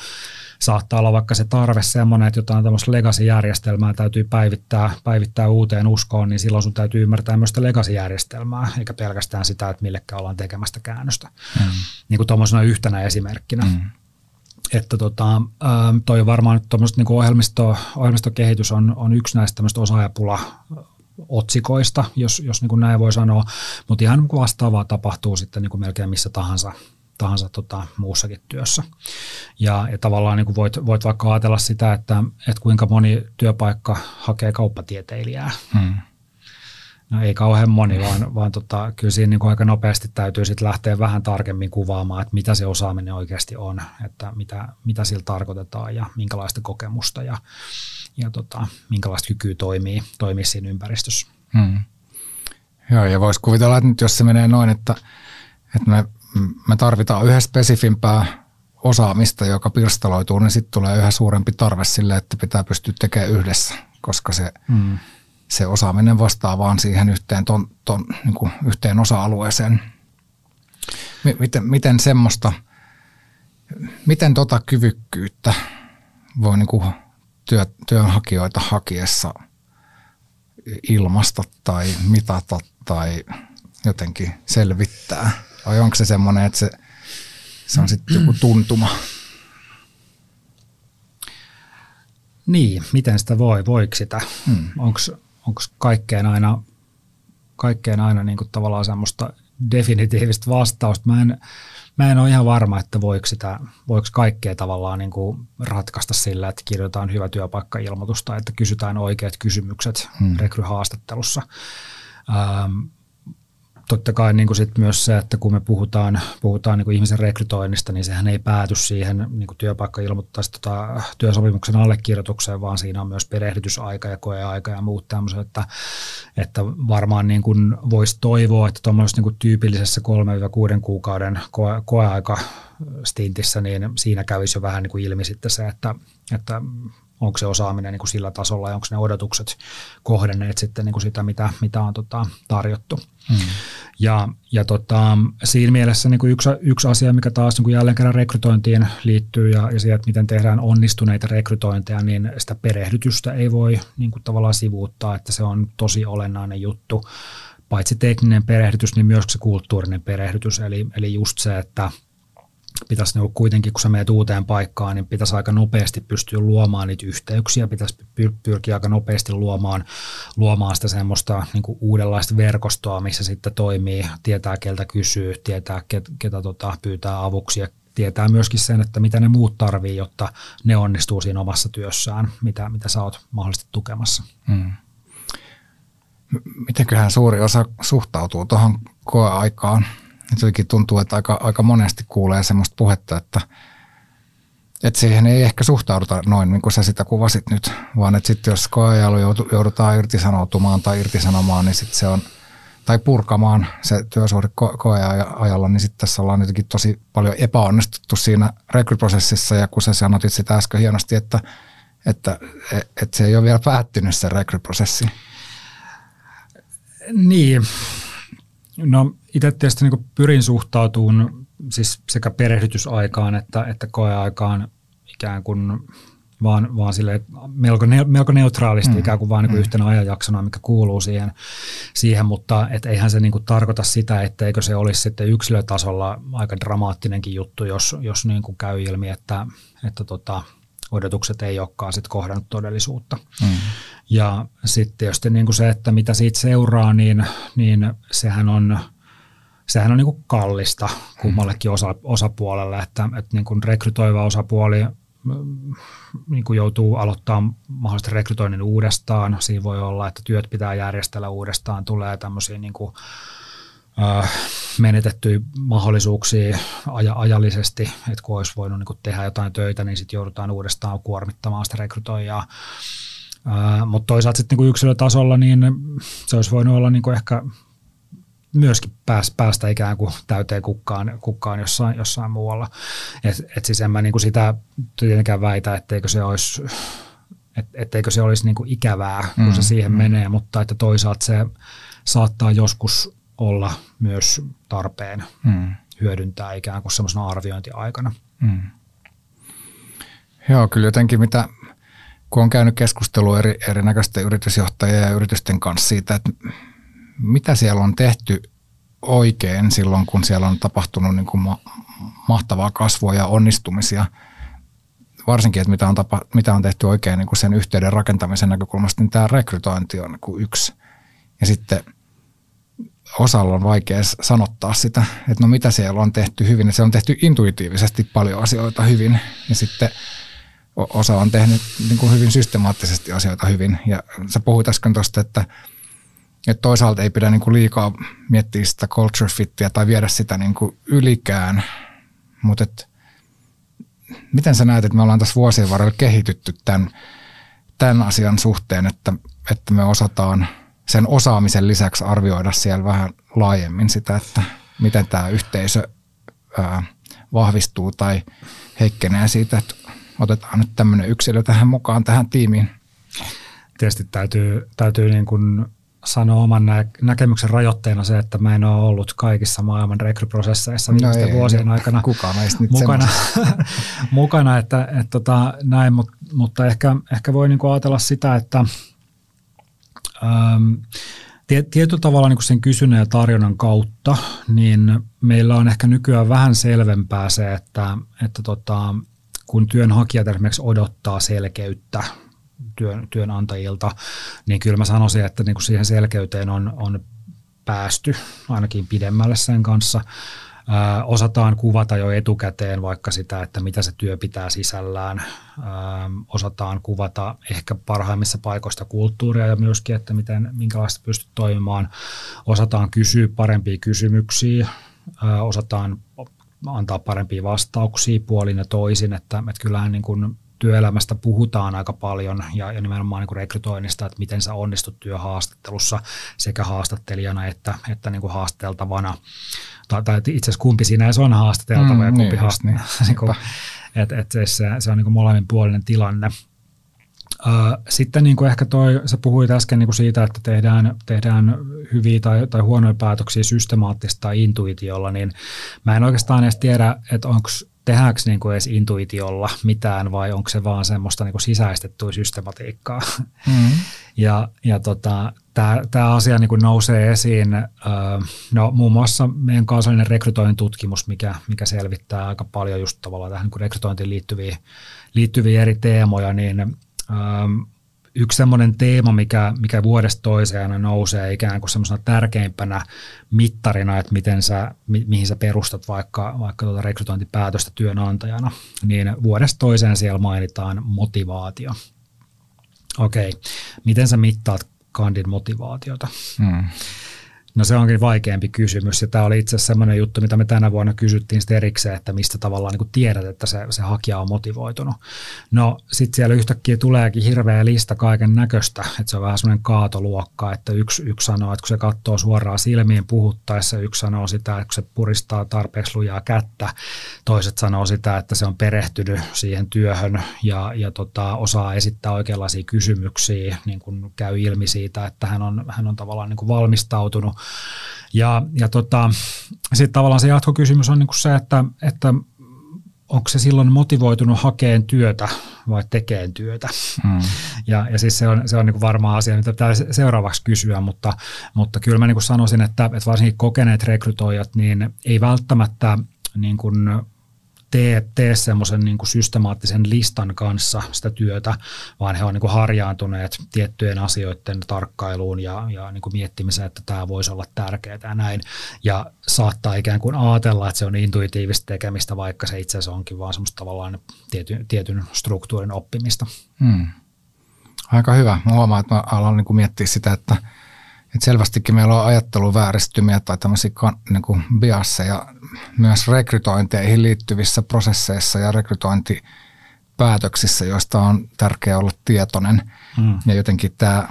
saattaa olla vaikka se tarve semmoinen, että jotain tämmöistä legacy-järjestelmää täytyy päivittää, päivittää uuteen uskoon, niin silloin sun täytyy ymmärtää myös sitä legacy-järjestelmää, eikä pelkästään sitä, että millekään ollaan tekemästä käännöstä. Mm. Niin kuin tuommoisena yhtenä esimerkkinä. Mm että tota, ähm, toi varmaan nyt niin ohjelmisto, ohjelmistokehitys on, on yksi näistä tämmöistä osaajapula otsikoista, jos, jos niin kuin näin voi sanoa, mutta ihan niin kuin vastaavaa tapahtuu sitten niin kuin melkein missä tahansa, tahansa tota, muussakin työssä. Ja, ja tavallaan niin kuin voit, voit vaikka ajatella sitä, että, että kuinka moni työpaikka hakee kauppatieteilijää. Hmm. No ei kauhean moni, vaan, vaan tota, kyllä siinä niin aika nopeasti täytyy sit lähteä vähän tarkemmin kuvaamaan, että mitä se osaaminen oikeasti on, että mitä, mitä sillä tarkoitetaan ja minkälaista kokemusta ja, ja tota, minkälaista kykyä toimii, toimii siinä ympäristössä. Hmm. Joo, ja voisi kuvitella, että nyt jos se menee noin, että, että me, me tarvitaan yhä spesifimpää osaamista, joka pirstaloituu, niin sitten tulee yhä suurempi tarve sille, että pitää pystyä tekemään yhdessä, koska se hmm se osaaminen vastaa vaan siihen yhteen, ton, ton, niin kuin yhteen osa-alueeseen. Miten, miten semmoista, miten tota kyvykkyyttä voi niin kuin työ, työnhakijoita hakiessa ilmasta tai mitata tai jotenkin selvittää? Vai onko se semmoinen, että se, se on sitten joku tuntuma? Niin, miten sitä voi? Voiko sitä? Hmm. Onko onko kaikkeen aina, kaikkeen aina niin kuin tavallaan semmoista definitiivista vastausta. Mä en, mä en ole ihan varma, että voiko, sitä, voiko kaikkea tavallaan niin kuin ratkaista sillä, että kirjoitetaan hyvä työpaikka-ilmoitus tai että kysytään oikeat kysymykset hmm. rekryhaastattelussa. Ähm, totta kai niin kuin sit myös se, että kun me puhutaan, puhutaan niin kuin ihmisen rekrytoinnista, niin sehän ei pääty siihen niin kuin työpaikka ilmoittaisi tota, työsopimuksen allekirjoitukseen, vaan siinä on myös perehdytysaika ja koeaika ja muut tämmöiset, että, että varmaan niin kuin voisi toivoa, että tuommoisessa niin tyypillisessä 3-6 kuukauden koe, koeaika stintissä, niin siinä kävisi jo vähän niin kuin ilmi sitten se, että, että onko se osaaminen niin kuin sillä tasolla ja onko ne odotukset kohdenneet sitten niin kuin sitä, mitä, mitä on tota, tarjottu. Hmm. Ja, ja tota, siinä mielessä niin kuin yksi, yksi asia, mikä taas niin kuin jälleen kerran rekrytointiin liittyy ja, ja siihen, että miten tehdään onnistuneita rekrytointeja, niin sitä perehdytystä ei voi niin kuin tavallaan sivuuttaa, että se on tosi olennainen juttu. Paitsi tekninen perehdytys, niin myös se kulttuurinen perehdytys, eli, eli just se, että – pitäisi niin kuitenkin, kun sä menet uuteen paikkaan, niin pitäisi aika nopeasti pystyä luomaan niitä yhteyksiä, pitäisi pyrkiä aika nopeasti luomaan, luomaan sitä semmoista niin kuin uudenlaista verkostoa, missä sitten toimii, tietää keltä kysyy, tietää ketä, ketä tota, pyytää avuksi ja tietää myöskin sen, että mitä ne muut tarvii, jotta ne onnistuu siinä omassa työssään, mitä, mitä sä oot mahdollisesti tukemassa. Hmm. Mitenköhän suuri osa suhtautuu tuohon koeaikaan? Jotenkin tuntuu, että aika, aika monesti kuulee semmoista puhetta, että, että siihen ei ehkä suhtauduta noin, niin kuin sä sitä kuvasit nyt, vaan että sitten jos koeajalu joudutaan irtisanoutumaan tai irtisanomaan, niin sitten se on, tai purkamaan se työsuhde koeajalla, niin sitten tässä ollaan jotenkin tosi paljon epäonnistuttu siinä rekryprosessissa, ja kun sä sanotit sitä äsken hienosti, että, että, että se ei ole vielä päättynyt se rekryprosessi. Niin, no itse tietysti niin pyrin suhtautumaan siis sekä perehdytysaikaan että, että koeaikaan ikään kuin vaan, vaan sille melko, ne, melko neutraalisti mm. ikään kuin vaan niin kuin mm. yhtenä ajanjaksona, mikä kuuluu siihen, siihen mutta et eihän se niin kuin tarkoita sitä, etteikö se olisi sitten yksilötasolla aika dramaattinenkin juttu, jos, jos niin kuin käy ilmi, että, että tota, odotukset ei olekaan sit kohdannut todellisuutta. Mm. Ja sitten tietysti niin kuin se, että mitä siitä seuraa, niin, niin sehän on – sehän on niin kuin kallista kummallekin osa, osapuolelle, että, että niin kuin rekrytoiva osapuoli mm, niin kuin joutuu aloittamaan mahdollisesti rekrytoinnin uudestaan. Siinä voi olla, että työt pitää järjestellä uudestaan, tulee tämmöisiä niin kuin, äh, menetettyjä mahdollisuuksia aj- ajallisesti, että kun olisi voinut niin kuin tehdä jotain töitä, niin sitten joudutaan uudestaan kuormittamaan sitä rekrytoijaa. Mutta toisaalta sitten niin yksilötasolla niin se olisi voinut olla niin kuin ehkä myöskin pääs, päästä ikään kuin täyteen kukkaan, kukkaan jossain, jossain muualla. Et, et siis en mä niin kuin sitä tietenkään väitä, etteikö se olisi, et, etteikö se olisi niin kuin ikävää, kun mm, se siihen mm. menee, mutta että toisaalta se saattaa joskus olla myös tarpeen mm. hyödyntää ikään kuin semmoisena arviointiaikana. Mm. Joo, kyllä jotenkin mitä, kun on käynyt keskustelua eri, erinäköisten yritysjohtajien ja yritysten kanssa siitä, että mitä siellä on tehty oikein silloin, kun siellä on tapahtunut niin kuin ma- mahtavaa kasvua ja onnistumisia, varsinkin, että mitä on, tapa, mitä on tehty oikein niin kuin sen yhteyden rakentamisen näkökulmasta, niin tämä rekrytointi on niin kuin yksi. Ja sitten osalla on vaikea sanottaa sitä, että no mitä siellä on tehty hyvin. Se on tehty intuitiivisesti paljon asioita hyvin ja sitten osa on tehnyt niin kuin hyvin systemaattisesti asioita hyvin. Ja sä puhuit äsken tuosta, että että toisaalta ei pidä niin kuin liikaa miettiä sitä culture fittiä tai viedä sitä niin kuin ylikään, mutta miten sä näet, että me ollaan tässä vuosien varrella kehitytty tämän, tämän asian suhteen, että, että me osataan sen osaamisen lisäksi arvioida siellä vähän laajemmin sitä, että miten tämä yhteisö ää, vahvistuu tai heikkenee siitä, että otetaan nyt tämmöinen yksilö tähän mukaan tähän tiimiin. Tietysti täytyy, täytyy niin kuin sanoa oman nä- näkemyksen rajoitteena se, että mä en ole ollut kaikissa maailman rekryprosesseissa no viimeisten no vuosien aikana kukaan nyt mukana, <laughs> mukana että, että tota, näin, mutta, mutta ehkä, ehkä voi niinku ajatella sitä, että ähm, tietyllä tavalla niin sen kysynnän ja tarjonnan kautta, niin meillä on ehkä nykyään vähän selvempää se, että, että tota, kun työnhakijat esimerkiksi odottaa selkeyttä työn, työnantajilta, niin kyllä mä sanoisin, että niin kuin siihen selkeyteen on, on päästy ainakin pidemmälle sen kanssa. osataan kuvata jo etukäteen vaikka sitä, että mitä se työ pitää sisällään. osataan kuvata ehkä parhaimmissa paikoista kulttuuria ja myöskin, että miten, minkälaista pystyt toimimaan. Osataan kysyä parempia kysymyksiä, osataan antaa parempia vastauksia puolin ja toisin, että, että kyllähän niin kuin työelämästä puhutaan aika paljon ja, ja nimenomaan niin kuin rekrytoinnista, että miten sä onnistut työhaastattelussa sekä haastattelijana että, että niin kuin haasteltavana. Tai, tai itse asiassa kumpi siinä edes on haastateltava mm, ja kumpi niin, haast... niin. <laughs> niin et, et se, se on niin kuin molemminpuolinen tilanne. Sitten niin kuin ehkä toi, sä puhuit äsken niin kuin siitä, että tehdään, tehdään hyviä tai, tai huonoja päätöksiä systemaattista tai intuitiolla, niin mä en oikeastaan edes tiedä, että onko tehdäänkö niin kuin edes intuitiolla mitään vai onko se vaan semmoista niin kuin sisäistettyä systematiikkaa. Mm. <laughs> ja ja tota, tämä asia niin kuin nousee esiin, no, muun muassa meidän kansallinen rekrytointitutkimus, mikä, mikä selvittää aika paljon just tavallaan tähän niin rekrytointiin liittyviä, liittyviä eri teemoja, niin yksi semmoinen teema, mikä, mikä vuodesta toiseen nousee ikään kuin semmoisena tärkeimpänä mittarina, että miten sä, mi, mihin sä perustat vaikka, vaikka tuota rekrytointipäätöstä työnantajana, niin vuodesta toiseen siellä mainitaan motivaatio. Okei, miten sä mittaat kandin motivaatiota? Hmm. No se onkin vaikeampi kysymys ja tämä oli itse asiassa sellainen juttu, mitä me tänä vuonna kysyttiin sitten erikseen, että mistä tavallaan niin tiedät, että se, se hakija on motivoitunut. No sitten siellä yhtäkkiä tuleekin hirveä lista kaiken näköistä, että se on vähän semmoinen kaatoluokka, että yksi, yksi sanoo, että kun se katsoo suoraan silmiin puhuttaessa, yksi sanoo sitä, että kun se puristaa tarpeeksi lujaa kättä, toiset sanoo sitä, että se on perehtynyt siihen työhön ja, ja tota, osaa esittää oikeanlaisia kysymyksiä, niin kuin käy ilmi siitä, että hän on, hän on tavallaan niin kuin valmistautunut ja, ja tota, sitten tavallaan se jatkokysymys on niin kuin se, että, että onko se silloin motivoitunut hakeen työtä vai tekeen työtä. Hmm. Ja, ja siis se on, se on niin kuin varmaan asia, mitä pitää seuraavaksi kysyä, mutta, mutta kyllä mä niin kuin sanoisin, että, että varsinkin kokeneet rekrytoijat, niin ei välttämättä niin kuin tee, tee semmoisen niin systemaattisen listan kanssa sitä työtä, vaan he on niin kuin harjaantuneet tiettyjen asioiden tarkkailuun ja, ja niin kuin miettimiseen, että tämä voisi olla tärkeää ja näin. Ja saattaa ikään kuin ajatella, että se on intuitiivista tekemistä, vaikka se itse asiassa onkin vaan semmoista tavallaan tietyn, tietyn struktuurin oppimista. Hmm. Aika hyvä. Mä huomaan, että mä alan niin kuin miettiä sitä, että – et selvästikin meillä on ajatteluvääristymiä tai tämmöisiä niin kuin biasseja myös rekrytointeihin liittyvissä prosesseissa ja rekrytointipäätöksissä, joista on tärkeää olla tietoinen. Hmm. Ja jotenkin tämä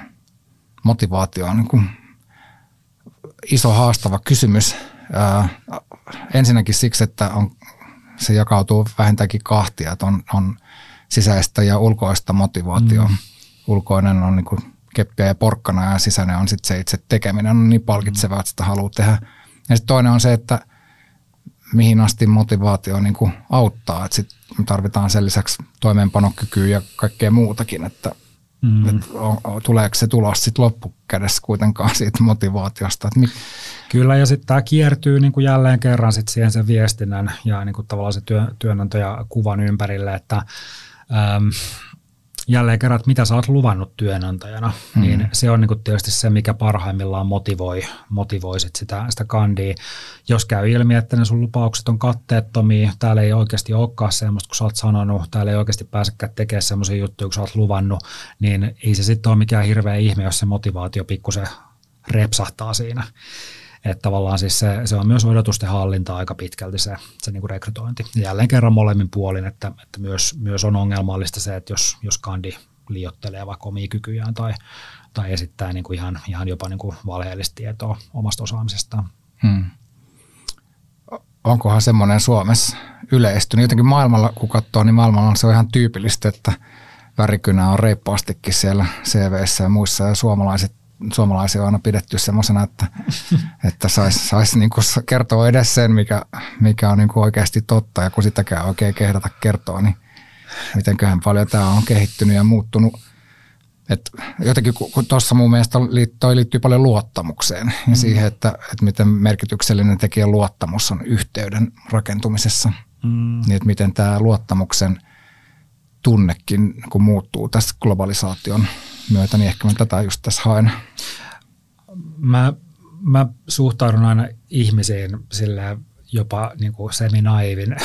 motivaatio on niin kuin iso haastava kysymys. Ää, ensinnäkin siksi, että on, se jakautuu vähintäänkin kahtia, että on, on sisäistä ja ulkoista motivaatio. Hmm. Ulkoinen on niin kuin keppiä ja porkkana ja sisäinen on sitten se itse tekeminen on niin palkitsevaa, että sitä haluaa tehdä. Ja sitten toinen on se, että mihin asti motivaatio niin kuin auttaa. Että sit tarvitaan sen lisäksi toimeenpanokykyä ja kaikkea muutakin, että mm. et on, tuleeko se tulos sitten loppukädessä kuitenkaan siitä motivaatiosta. Että mi- Kyllä, ja sitten tämä kiertyy niin kuin jälleen kerran sit siihen sen viestinnän ja niin kuin tavallaan se työ, työnantajakuvan ympärille, että äm, jälleen kerran, että mitä sä oot luvannut työnantajana, hmm. niin se on niin kuin tietysti se, mikä parhaimmillaan motivoi, motivoi sit sitä, sitä kandia. Jos käy ilmi, että ne sun lupaukset on katteettomia, täällä ei oikeasti olekaan semmoista, kun sä oot sanonut, täällä ei oikeasti pääsekään tekemään semmoisia juttuja, kun sä oot luvannut, niin ei se sitten ole mikään hirveä ihme, jos se motivaatio pikkusen repsahtaa siinä. Että tavallaan siis se, se on myös odotusten hallinta aika pitkälti se, se niin kuin rekrytointi. Ja jälleen kerran molemmin puolin, että, että myös, myös on ongelmallista se, että jos, jos kandi liottelee vaikka omia kykyjään tai, tai esittää niin kuin ihan, ihan jopa niin kuin valheellista tietoa omasta osaamisestaan. Hmm. Onkohan semmoinen Suomessa yleistynyt? Jotenkin maailmalla, kun katsoo, niin maailmalla on se on ihan tyypillistä, että värikynä on reippaastikin siellä CVissä ja muissa, ja suomalaiset suomalaisia on aina pidetty semmoisena, että, että saisi sais niinku kertoa edes sen, mikä, mikä on niinku oikeasti totta. Ja kun sitäkään oikein kehdata kertoa, niin mitenköhän paljon tämä on kehittynyt ja muuttunut. Et jotenkin kun tuossa mun mielestä toi liittyy paljon luottamukseen ja mm. siihen, että, että miten merkityksellinen tekijä luottamus on yhteyden rakentumisessa. Mm. Niin, että miten tämä luottamuksen tunnekin kun muuttuu tässä globalisaation myötä, niin ehkä mä tätä just tässä haen. Mä, mä suhtaudun aina ihmisiin sillä jopa niin kuin semi-naivin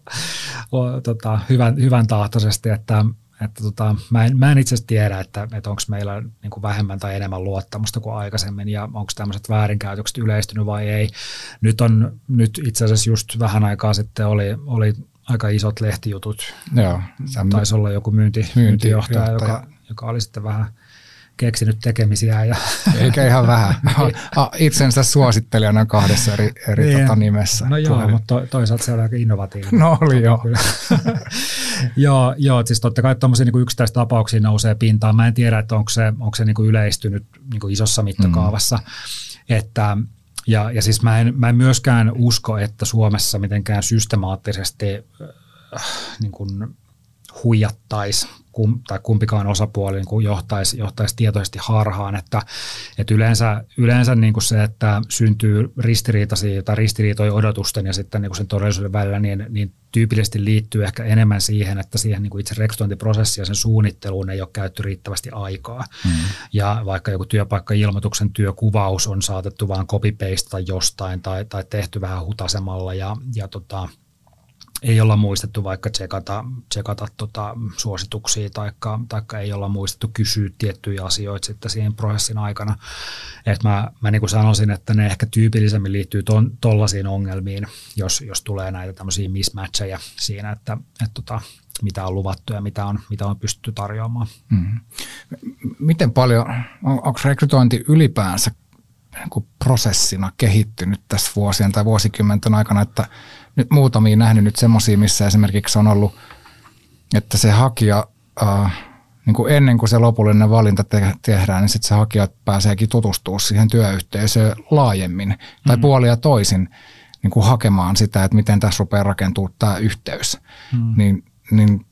<laughs> tota, hyvän, hyvän tahtoisesti, että, että tota, mä, en, mä en itse asiassa tiedä, että, että onko meillä niin kuin vähemmän tai enemmän luottamusta kuin aikaisemmin ja onko tämmöiset väärinkäytökset yleistynyt vai ei. Nyt on nyt itse asiassa just vähän aikaa sitten oli, oli aika isot lehtijutut. Joo. Taisi olla joku myynti, myyntijohtaja, joka, joka oli sitten vähän – keksinyt tekemisiä. Ja Eikä ihan vähän. <laughs> Itsensä suosittelijana kahdessa eri, eri niin. tota nimessä. No joo, Tulee. mutta to, toisaalta se oli aika innovatiivinen. No oli joo. <laughs> joo, joo, siis totta kai tuommoisia niin yksittäistapauksia nousee pintaan. Mä en tiedä, että onko se, onko se niin kuin yleistynyt niin kuin isossa mittakaavassa. Mm. Että, ja, ja siis mä en, mä en myöskään usko, että Suomessa mitenkään systemaattisesti äh, niin kuin huijattaisi kum, tai kumpikaan osapuoli niin kuin johtaisi, johtaisi tietoisesti harhaan. Että, että yleensä, yleensä niin kuin se, että syntyy ristiriitaisia tai ristiriitoja odotusten ja sitten niin kuin sen todellisuuden välillä, niin, niin tyypillisesti liittyy ehkä enemmän siihen, että siihen niin kuin itse rekrytointiprosessi ja sen suunnitteluun ei ole käytetty riittävästi aikaa. Mm. Ja vaikka joku työpaikka-ilmoituksen työkuvaus on saatettu vain copy jostain tai, tai tehty vähän hutasemalla ja, ja tota, ei olla muistettu vaikka tsekata, tsekata tota suosituksia tai taikka ei olla muistettu kysyä tiettyjä asioita sitten siihen prosessin aikana. Et mä, mä niin kuin sanoisin, että ne ehkä tyypillisemmin liittyy tuollaisiin ongelmiin, jos, jos tulee näitä tämmöisiä mismatcheja siinä, että et tota, mitä on luvattu ja mitä on, mitä on pystytty tarjoamaan. Mm. Miten paljon, on, onko rekrytointi ylipäänsä niin prosessina kehittynyt tässä vuosien tai vuosikymmenten aikana, että nyt muutamia nähnyt nyt semmoisia, missä esimerkiksi on ollut, että se hakija, äh, niin kuin ennen kuin se lopullinen valinta te- tehdään, niin sitten se hakija pääseekin tutustumaan siihen työyhteisöön laajemmin tai mm-hmm. puolia toisin niin kuin hakemaan sitä, että miten tässä rupeaa rakentumaan tämä yhteys. Mm-hmm. Niin, niin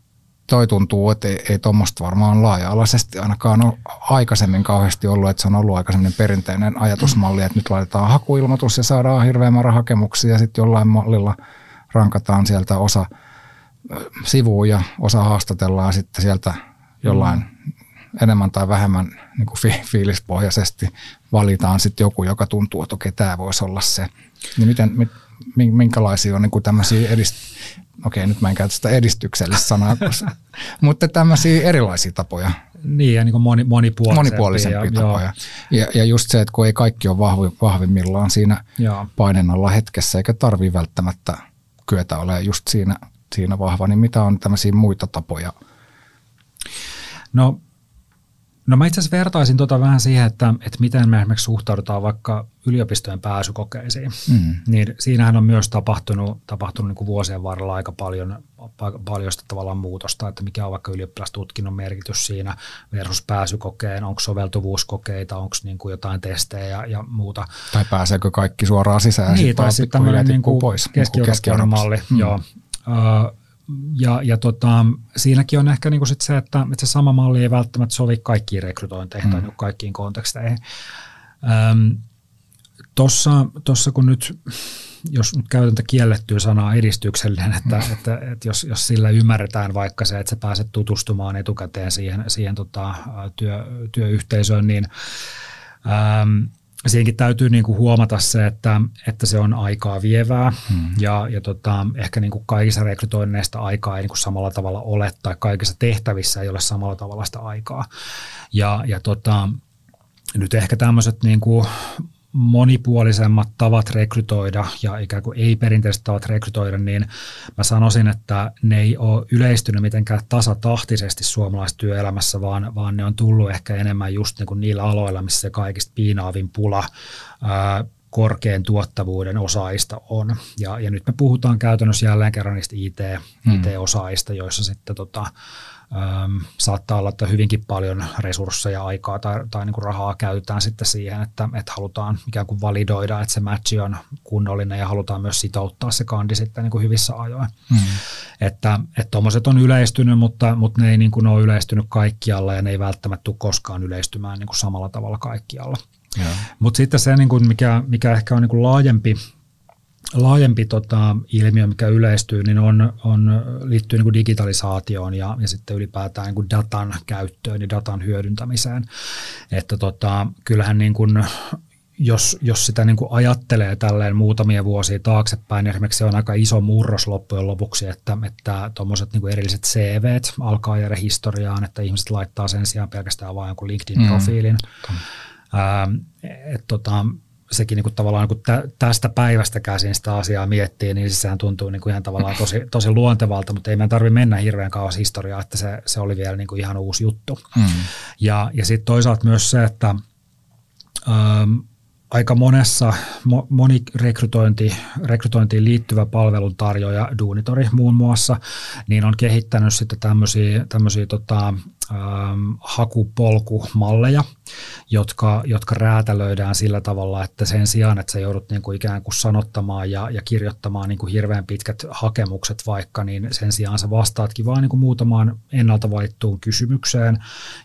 toi tuntuu, että ei, ei tuommoista varmaan laaja-alaisesti ainakaan ole aikaisemmin kauheasti ollut, että se on ollut aikaisemmin perinteinen ajatusmalli, että nyt laitetaan hakuilmoitus ja saadaan hirveän määrä hakemuksia ja sitten jollain mallilla rankataan sieltä osa sivuun ja osa haastatellaan sitten sieltä jollain enemmän tai vähemmän niin kuin fi- fiilispohjaisesti valitaan sitten joku, joka tuntuu, että okei, tämä voisi olla se. Niin miten, mit, minkälaisia on niin kuin tämmöisiä edist- okei nyt mä en käytä sitä edistyksellistä sanaa, <laughs> mutta tämmöisiä erilaisia tapoja. Niin ja niin kuin moni, monipuolisempia. Monipuolisempia ja, tapoja. Ja, ja just se, että kun ei kaikki ole vahvi, vahvimmillaan siinä joo. painenalla hetkessä, eikä tarvi välttämättä kyetä olemaan just siinä, siinä vahva, niin mitä on tämmöisiä muita tapoja? No No mä itse asiassa vertaisin tota vähän siihen, että, että miten me esimerkiksi suhtaudutaan vaikka yliopistojen pääsykokeisiin. Mm. Niin siinähän on myös tapahtunut, tapahtunut niin kuin vuosien varrella aika paljon, paljon sitä tavallaan muutosta, että mikä on vaikka ylioppilastutkinnon merkitys siinä versus pääsykokeen, onko soveltuvuuskokeita, onko niin kuin jotain testejä ja, ja muuta. Tai pääseekö kaikki suoraan sisään niin, tai sitten tämmöinen niin kuin pois, keski malli, mm. joo. Uh, ja, ja tota, siinäkin on ehkä niinku sit se, että, että se sama malli ei välttämättä sovi kaikkiin rekrytointeihin mm. tai kaikkiin konteksteihin. Tuossa kun nyt, jos nyt käytän tätä kiellettyä sanaa edistyksellinen, että, mm. että, että jos, jos sillä ymmärretään vaikka se, että sä pääset tutustumaan etukäteen siihen, siihen tota, työ, työyhteisöön, niin äm, siinäkin täytyy niin kuin huomata se, että, että se on aikaa vievää hmm. ja, ja tota, ehkä niin kuin kaikissa rekrytoinneista aikaa ei niin kuin samalla tavalla ole tai kaikissa tehtävissä ei ole samalla tavalla sitä aikaa. Ja, ja tota, nyt ehkä tämmöiset niin kuin monipuolisemmat tavat rekrytoida ja ikään kuin ei-perinteiset tavat rekrytoida, niin mä sanoisin, että ne ei ole yleistynyt mitenkään tasatahtisesti suomalaisessa työelämässä, vaan, vaan ne on tullut ehkä enemmän just niin kuin niillä aloilla, missä se kaikista piinaavin pula ää, korkean tuottavuuden osaajista on. Ja, ja nyt me puhutaan käytännössä jälleen kerran niistä IT, hmm. IT-osaajista, joissa sitten tota, Öm, saattaa olla, että hyvinkin paljon resursseja, aikaa tai, tai niin kuin rahaa käytetään sitten siihen, että, että halutaan ikään kuin validoida, että se matchi on kunnollinen ja halutaan myös sitouttaa se kandi sitten niin kuin hyvissä ajoin. Hmm. Että tuommoiset on yleistynyt, mutta, mutta ne ei niin kuin ole yleistynyt kaikkialla ja ne ei välttämättä tule koskaan yleistymään niin kuin samalla tavalla kaikkialla. Mutta sitten se, niin kuin mikä, mikä ehkä on niin kuin laajempi laajempi tota, ilmiö, mikä yleistyy, niin on, on, liittyy niin kuin digitalisaatioon ja, ja sitten ylipäätään niin kuin datan käyttöön ja datan hyödyntämiseen. Että tota, kyllähän niin kuin jos, jos sitä niin kuin ajattelee tälleen muutamia vuosia taaksepäin, niin esimerkiksi se on aika iso murros loppujen lopuksi, että, että tuommoiset niin erilliset CV alkaa jäädä historiaan, että ihmiset laittaa sen sijaan pelkästään vain jonkun LinkedIn-profiilin. Mm. Ähm, et, tota, sekin niin kuin tavallaan niin kuin tästä päivästä käsin sitä asiaa miettii, niin sehän tuntuu niin kuin ihan tavallaan tosi, tosi luontevalta, mutta ei meidän tarvitse mennä hirveän kauas historiaa, että se, se oli vielä niin kuin ihan uusi juttu. Mm. Ja, ja sitten toisaalta myös se, että ähm, aika monessa, moni rekrytointi, rekrytointiin liittyvä palveluntarjoaja, Duunitori muun muassa, niin on kehittänyt sitten tämmöisiä, tämmöisiä tota, ähm, hakupolkumalleja, jotka, jotka räätälöidään sillä tavalla, että sen sijaan, että sä joudut niin kuin ikään kuin sanottamaan ja, ja kirjoittamaan niin kuin hirveän pitkät hakemukset vaikka, niin sen sijaan sä vastaatkin vain niin kuin muutamaan ennalta valittuun kysymykseen,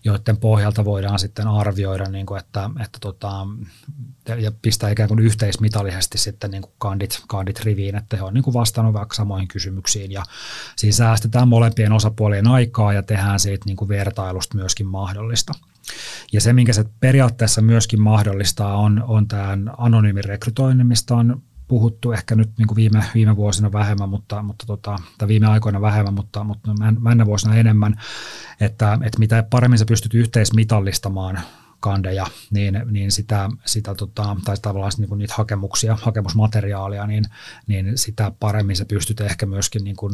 joiden pohjalta voidaan sitten arvioida, niin kuin että, että tota, ja pistää ikään kuin yhteismitallisesti sitten niin kuin kandit, kandit riviin, että he on niin kuin vastannut vaikka samoihin kysymyksiin ja siinä säästetään molempien osapuolien aikaa ja tehdään siitä niin kuin vertailusta myöskin mahdollista. Ja se, minkä se periaatteessa myöskin mahdollistaa, on, on tämän anonyymin rekrytoinnin, mistä on puhuttu ehkä nyt niin kuin viime, viime vuosina vähemmän, mutta, mutta tota, tai viime aikoina vähemmän, mutta, mutta mennä vuosina enemmän, että, että mitä paremmin sä pystyt yhteismitallistamaan kandeja, niin, niin sitä, sitä tota, tai tavallaan niin kuin niitä hakemuksia, hakemusmateriaalia, niin, niin sitä paremmin sä pystyt ehkä myöskin niin kuin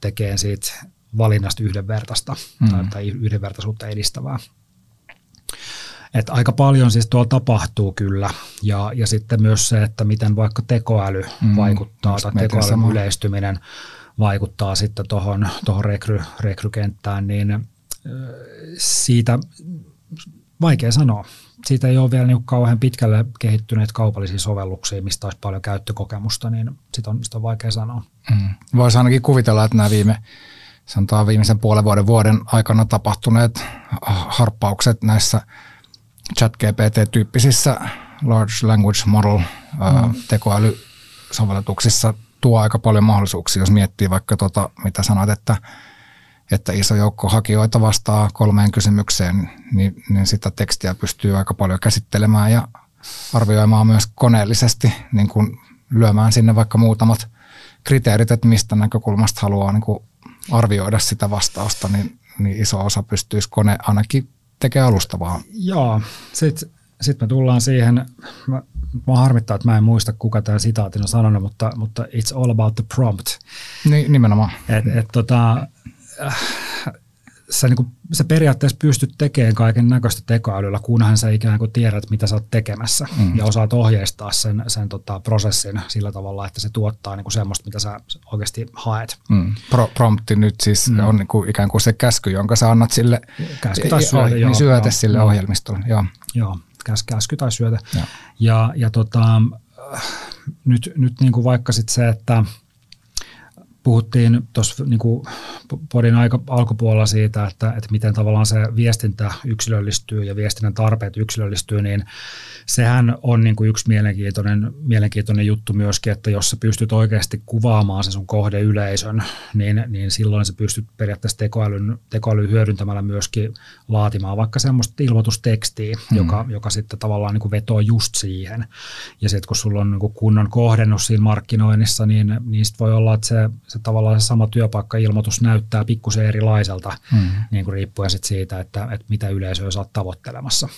tekemään siitä valinnasta yhdenvertaista mm. tai, tai yhdenvertaisuutta edistävää. Et aika paljon siis tuolla tapahtuu kyllä ja, ja sitten myös se, että miten vaikka tekoäly mm, vaikuttaa tai tekoälyn sama. yleistyminen vaikuttaa sitten tuohon tohon rekry, rekrykenttään, niin siitä vaikea sanoa. Siitä ei ole vielä niin kauhean pitkälle kehittyneet kaupallisia sovelluksia, mistä olisi paljon käyttökokemusta, niin sitä on, sitä on vaikea sanoa. Mm. Voisi ainakin kuvitella, että nämä viime sanotaan viimeisen puolen vuoden vuoden aikana tapahtuneet harppaukset näissä chat GPT-tyyppisissä large language model mm. tekoälysovellutuksissa tuo aika paljon mahdollisuuksia, jos miettii vaikka tota, mitä sanoit, että, että iso joukko hakijoita vastaa kolmeen kysymykseen, niin, niin sitä tekstiä pystyy aika paljon käsittelemään ja arvioimaan myös koneellisesti, niin kuin lyömään sinne vaikka muutamat kriteerit, että mistä näkökulmasta haluaa niin kuin arvioida sitä vastausta, niin, niin iso osa pystyisi kone ainakin tekemään alustavaa. Joo, sitten sit me tullaan siihen, mä, mä harmittaa, että mä en muista kuka tämä sitaatin on sanonut, mutta, mutta it's all about the prompt. Niin, nimenomaan. Et, et, tota, äh, sä, niin kuin, sä periaatteessa pystyt tekemään kaiken näköistä tekoälyllä, kunhan sä ikään kuin tiedät, mitä sä oot tekemässä mm. ja osaat ohjeistaa sen, sen tota, prosessin sillä tavalla, että se tuottaa niin kuin semmoista, mitä sä oikeasti haet. Mm. Pro, prompti nyt siis mm. on niin kuin ikään kuin se käsky, jonka sä annat sille käsky tai niin joo, syöte joo, sille joo. ohjelmistolle. Joo, joo käs, käsky tai syötä. Joo. Ja, ja tota, nyt, nyt niin kuin vaikka sitten se, että – puhuttiin tuossa niin podin aika alkupuolella siitä, että, että miten tavallaan se viestintä yksilöllistyy ja viestinnän tarpeet yksilöllistyy, niin sehän on niin kuin yksi mielenkiintoinen, mielenkiintoinen juttu myöskin, että jos sä pystyt oikeasti kuvaamaan se sun kohdeyleisön, niin, niin silloin sä pystyt periaatteessa tekoälyn, tekoälyn hyödyntämällä myöskin laatimaan vaikka semmoista ilmoitustekstiä, mm. joka, joka sitten tavallaan niin kuin vetoo just siihen. Ja sitten kun sulla on niin kuin kunnon kohdennus siinä markkinoinnissa, niin, niin sit voi olla, että se, se tavallaan se sama työpaikka-ilmoitus näyttää pikkusen erilaiselta, mm. niin kuin riippuen sit siitä, että, että mitä yleisöä sä oot tavoittelemassa.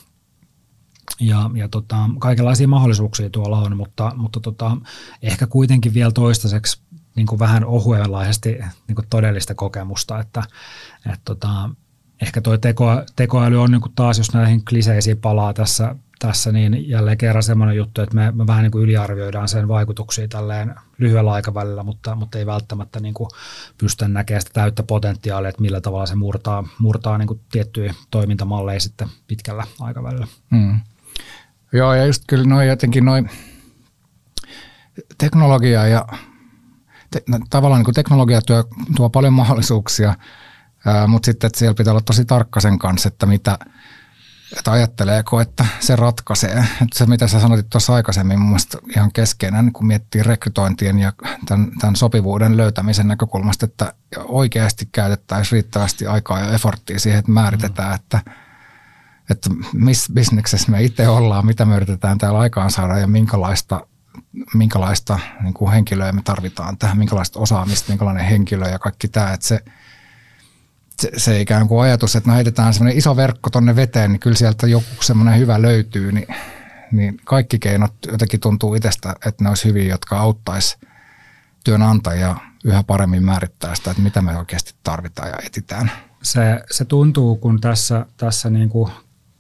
Ja, ja tota, kaikenlaisia mahdollisuuksia tuolla on, mutta, mutta tota, ehkä kuitenkin vielä toistaiseksi niin kuin vähän ohuenlaisesti niin kuin todellista kokemusta, että et tota, ehkä tuo teko, tekoäly on niin kuin taas, jos näihin kliseisiin palaa tässä, tässä, niin jälleen kerran semmoinen juttu, että me, me vähän niin kuin yliarvioidaan sen vaikutuksia tälleen lyhyellä aikavälillä, mutta, mutta ei välttämättä niin kuin pystytä näkemään sitä täyttä potentiaalia, että millä tavalla se murtaa, murtaa niin kuin tiettyjä toimintamalleja sitten pitkällä aikavälillä. Mm. Joo, ja just kyllä noin jotenkin noin teknologia ja te, tavallaan niin kuin teknologia tuo, tuo paljon mahdollisuuksia, ää, mutta sitten että siellä pitää olla tosi tarkka sen kanssa, että mitä, että ajatteleeko, että se ratkaisee. Että se, mitä sä sanoit tuossa aikaisemmin, mun mielestä ihan keskeinen, kun miettii rekrytointien ja tämän, tämän sopivuuden löytämisen näkökulmasta, että oikeasti käytettäisiin riittävästi aikaa ja efforttia siihen, että määritetään, että – että missä bisneksessä me itse ollaan, mitä me yritetään täällä aikaan saada ja minkälaista, minkälaista niin kuin henkilöä me tarvitaan tähän, minkälaista osaamista, minkälainen henkilö ja kaikki tämä, että se, se, se ikään kuin ajatus, että me heitetään semmoinen iso verkko tonne veteen, niin kyllä sieltä joku semmoinen hyvä löytyy, niin, niin kaikki keinot jotenkin tuntuu itsestä, että ne olisi hyviä, jotka auttaisi työnantajia yhä paremmin määrittää sitä, että mitä me oikeasti tarvitaan ja etitään. Se, se tuntuu, kun tässä, tässä niin kuin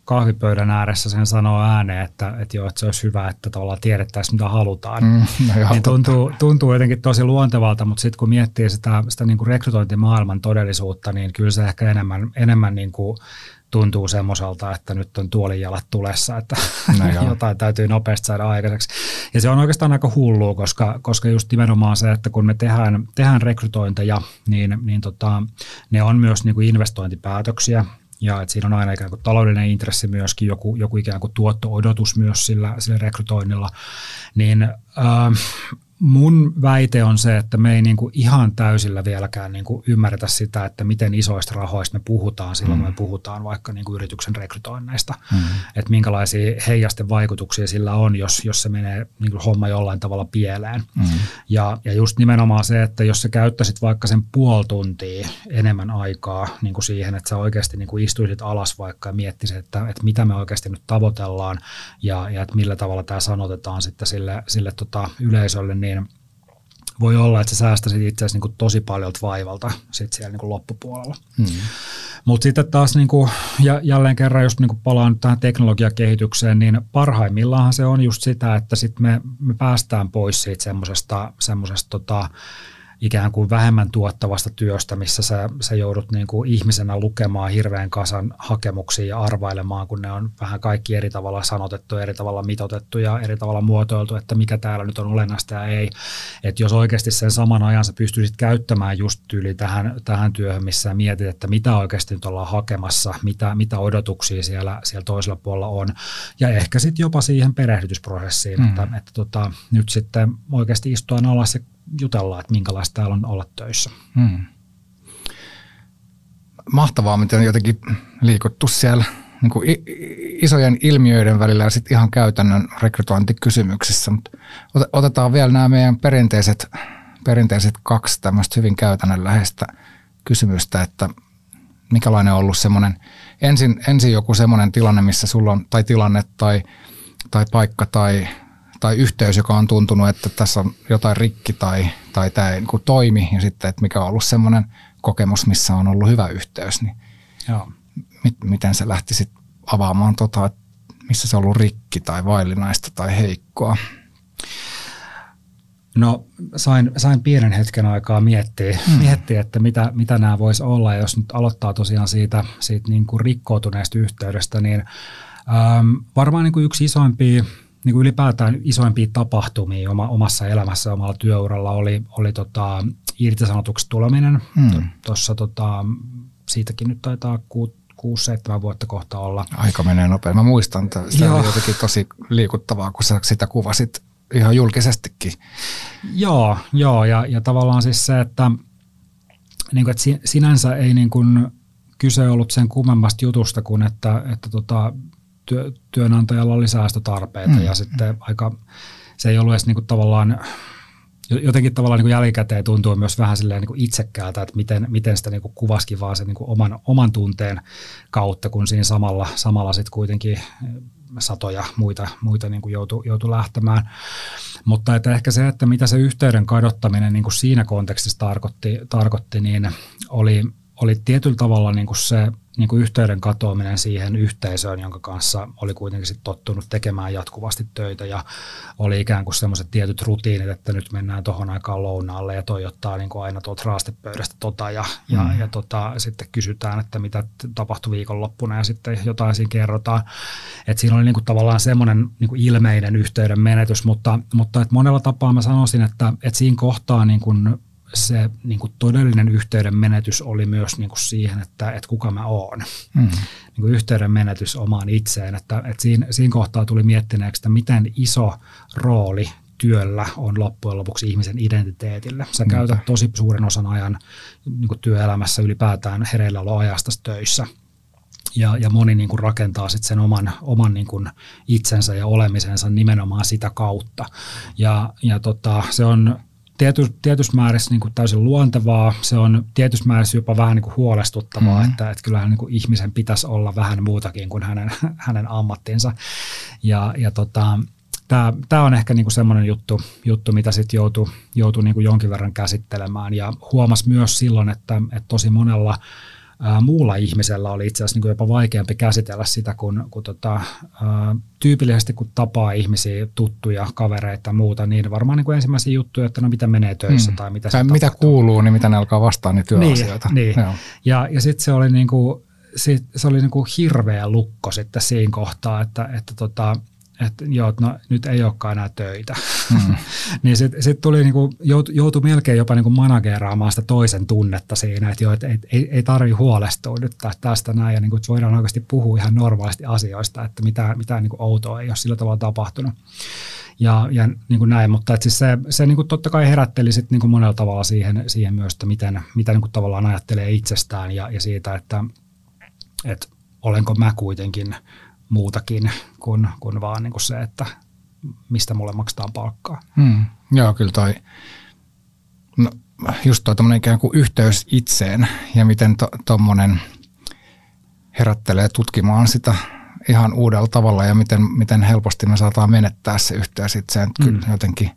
kahvipöydän ääressä sen sanoo ääneen, että, että, joo, että se olisi hyvä, että tavallaan tiedettäisiin, mitä halutaan. Mm, no joo, niin tuntuu, tuntuu jotenkin tosi luontevalta, mutta sitten kun miettii sitä, sitä niin kuin rekrytointimaailman todellisuutta, niin kyllä se ehkä enemmän, enemmän niin kuin tuntuu semmoiselta, että nyt on tuolijalat tulessa, että no <laughs> jotain täytyy nopeasti saada aikaiseksi. Ja se on oikeastaan aika hullua, koska, koska just nimenomaan se, että kun me tehdään, tehdään rekrytointeja, niin, niin tota, ne on myös niin kuin investointipäätöksiä, ja että siinä on aina ikään kuin taloudellinen intressi myöskin, joku, joku ikään kuin tuotto-odotus myös sillä, sillä rekrytoinnilla, niin äh, mun väite on se, että me ei niin kuin ihan täysillä vieläkään niin kuin ymmärretä sitä, että miten isoista rahoista me puhutaan silloin, mm. me puhutaan vaikka niin kuin yrityksen rekrytoinneista. Mm. Että minkälaisia heijasten vaikutuksia sillä on, jos, jos se menee niin kuin homma jollain tavalla pieleen. Mm. Ja, ja just nimenomaan se, että jos sä käyttäisit vaikka sen puoli tuntia enemmän aikaa niin kuin siihen, että sä oikeasti niin kuin istuisit alas vaikka ja miettisit, että, että mitä me oikeasti nyt tavoitellaan ja, ja että millä tavalla tämä sanotetaan sitten sille, sille tota yleisölle, niin voi olla, että sä säästäisit itse asiassa niin tosi paljon vaivalta sit siellä niin loppupuolella. Hmm. Mutta sitten taas niin kuin, ja jälleen kerran, jos niin palaan tähän teknologiakehitykseen, niin parhaimmillaan se on just sitä, että sit me, me päästään pois siitä semmoisesta tota, ikään kuin vähemmän tuottavasta työstä, missä sä, sä joudut niin kuin ihmisenä lukemaan hirveän kasan hakemuksia ja arvailemaan, kun ne on vähän kaikki eri tavalla sanotettu, eri tavalla mitotettu ja eri tavalla muotoiltu, että mikä täällä nyt on olennaista ja ei. Että jos oikeasti sen saman ajan sä pystyisit käyttämään just tyyli tähän, tähän työhön, missä mietit, että mitä oikeasti nyt ollaan hakemassa, mitä, mitä odotuksia siellä, siellä toisella puolella on ja ehkä sitten jopa siihen perehdytysprosessiin, mm. että, että tota, nyt sitten oikeasti istua alas ja jutellaan, että minkälaista täällä on olla töissä. Hmm. Mahtavaa, miten on jotenkin liikuttu siellä niin kuin isojen ilmiöiden välillä ja sitten ihan käytännön rekrytointikysymyksissä. Mutta otetaan vielä nämä meidän perinteiset, perinteiset kaksi tämmöistä hyvin käytännönläheistä kysymystä, että mikälainen on ollut semmoinen, ensin, ensin joku semmoinen tilanne, missä sulla on, tai tilanne tai, tai paikka tai tai yhteys, joka on tuntunut, että tässä on jotain rikki tai, tai tämä ei niin toimi ja sitten, että mikä on ollut semmoinen kokemus, missä on ollut hyvä yhteys, niin Joo. Mit, miten se lähti sitten avaamaan tota, että missä se on ollut rikki tai vaillinaista tai heikkoa? No sain, sain pienen hetken aikaa miettiä, hmm. miettiä että mitä, mitä nämä voisi olla. Jos nyt aloittaa tosiaan siitä, siitä niin kuin rikkoutuneesta yhteydestä, niin varmaan niin kuin yksi isoimpia niin kuin ylipäätään isoimpia tapahtumia oma, omassa elämässä omalla työuralla oli, oli tota, irtisanotuksi tuleminen. Hmm. Tuossa tota, siitäkin nyt taitaa ku, 6-7 vuotta kohta olla. Aika menee nopeasti. Mä muistan, että se oli jotenkin tosi liikuttavaa, kun sä sitä kuvasit ihan julkisestikin. Joo, joo ja, ja tavallaan siis se, että, niin kuin, että sinänsä ei niin kuin kyse ollut sen kummemmasta jutusta kuin, että, että tota, työ, työnantajalla oli säästötarpeita mm. ja sitten aika, se ei ollut edes niin kuin tavallaan, jotenkin tavallaan niin kuin jälkikäteen tuntuu myös vähän silleen niin kuin itsekkäältä, että miten, miten sitä niin kuin kuvaskin vaan se niin kuin oman, oman tunteen kautta, kun siinä samalla, samalla sitten kuitenkin satoja muita, muita niin kuin joutui, joutui lähtemään. Mutta että ehkä se, että mitä se yhteyden kadottaminen niin kuin siinä kontekstissa tarkoitti, tarkoitti niin oli, oli tietyllä tavalla niin kuin se niin kuin yhteyden katoaminen siihen yhteisöön, jonka kanssa oli kuitenkin sit tottunut tekemään jatkuvasti töitä ja oli ikään kuin semmoiset tietyt rutiinit, että nyt mennään tuohon aikaan lounaalle ja toi ottaa niin kuin aina tuolta raastepöydästä tota ja, mm. ja, ja tota, sitten kysytään, että mitä tapahtui viikonloppuna ja sitten jotain siinä kerrotaan. Et siinä oli niin kuin tavallaan semmoinen niin kuin ilmeinen yhteyden menetys, mutta, mutta et monella tapaa mä sanoisin, että, että siinä kohtaa niin kuin se niin kuin todellinen yhteyden menetys oli myös niin kuin siihen, että, että kuka mä oon. Mm. Niin kuin yhteyden menetys omaan itseen. Että, että siinä, siinä kohtaa tuli miettineeksi, että miten iso rooli työllä on loppujen lopuksi ihmisen identiteetille. Sä käytät tosi suuren osan ajan niin kuin työelämässä ylipäätään hereillä ajasta töissä – ja, ja moni niin kuin rakentaa sit sen oman, oman niin kuin itsensä ja olemisensa nimenomaan sitä kautta. Ja, ja tota, se on tiety, tietyssä määrässä niin kuin täysin luontevaa, se on tietyssä määrässä jopa vähän niin kuin huolestuttavaa, mm. että, että kyllähän niin kuin ihmisen pitäisi olla vähän muutakin kuin hänen, <laughs> hänen ammattinsa. Ja, ja tota, tämä, on ehkä niin kuin semmoinen juttu, juttu, mitä sitten joutuu, joutuu niin jonkin verran käsittelemään. Ja huomas myös silloin, että, että tosi monella ää, muulla ihmisellä oli itse asiassa niin jopa vaikeampi käsitellä sitä, kun, kun tota, ää, tyypillisesti kun tapaa ihmisiä, tuttuja, kavereita ja muuta, niin varmaan niin kuin ensimmäisiä juttuja, että no mitä menee töissä hmm. tai mitä tai mitä tapahtuu. kuuluu, niin mitä ne alkaa vastaan, niin työasioita. Niin, niin. ja, ja sitten se oli, niin kuin, sit, se oli niin kuin hirveä lukko sitten siinä kohtaa, että, että tota, että joo, no, nyt ei olekaan enää töitä. Mm. <laughs> niin sitten sit tuli niinku, jout, joutui melkein jopa niinku manageraamaan sitä toisen tunnetta siinä, että joo, et, ei, ei, ei tarvi huolestua nyt tästä näin, ja niinku, että voidaan oikeasti puhua ihan normaalisti asioista, että mitään, mitään niinku outoa ei ole sillä tavalla tapahtunut. Ja, ja niin kuin näin, mutta siis se, se niin kuin totta kai herätteli sit niin kuin monella tavalla siihen, siihen myös, että miten, mitä niin kuin tavallaan ajattelee itsestään ja, ja siitä, että, että olenko mä kuitenkin muutakin kuin, kuin vaan niin kuin se, että mistä mulle maksetaan palkkaa. Hmm. Joo, kyllä toi, no, just toi ikään kuin yhteys itseen ja miten tuommoinen to, herättelee tutkimaan sitä ihan uudella tavalla ja miten, miten helposti me saataan menettää se yhteys itseen. Hmm. Kyllä jotenkin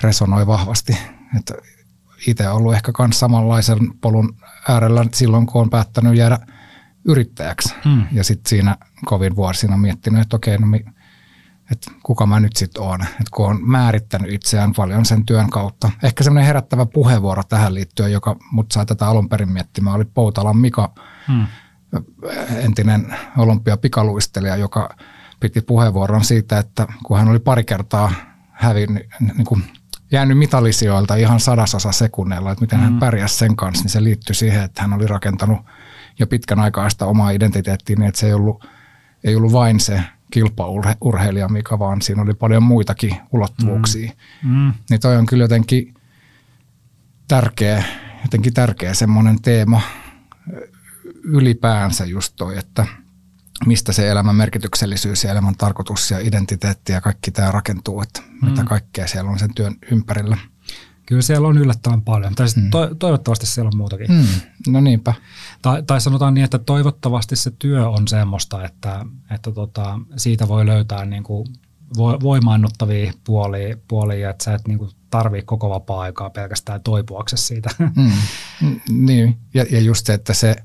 resonoi vahvasti. Että itse ollut ehkä myös samanlaisen polun äärellä silloin, kun on päättänyt jäädä – yrittäjäksi. Mm. Ja sitten siinä kovin vuosina miettinyt, että okei, no mi, että kuka mä nyt sitten oon. Että kun on määrittänyt itseään paljon sen työn kautta. Ehkä semmoinen herättävä puheenvuoro tähän liittyen, joka mut sai tätä alun perin miettimään, oli Poutalan Mika, mm. entinen olympiapikaluistelija, joka piti puheenvuoron siitä, että kun hän oli pari kertaa hävinnyt, niin kuin jäänyt mitallisijoilta ihan sadasosa sekunneilla, että miten mm. hän pärjäsi sen kanssa, niin se liittyi siihen, että hän oli rakentanut – jo pitkän aikaa sitä omaa identiteettiä, niin että se ei ollut, ei ollut vain se kilpaurheilija Mika, vaan siinä oli paljon muitakin ulottuvuuksia. Mm. Mm. Niin toi on kyllä jotenkin tärkeä, jotenkin tärkeä semmoinen teema ylipäänsä just toi, että mistä se elämän merkityksellisyys ja elämän tarkoitus ja identiteetti ja kaikki tämä rakentuu, että mm. mitä kaikkea siellä on sen työn ympärillä. Kyllä siellä on yllättävän paljon. Tai mm. to, toivottavasti siellä on muutakin. Mm. No niinpä. Tai, tai sanotaan niin, että toivottavasti se työ on semmoista, että, että tota, siitä voi löytää niin kuin voimaannuttavia puolia, puolia että sä et niin kuin tarvii koko vapaa-aikaa pelkästään toipuaksesi siitä. Mm. Niin, ja, ja just se, että se,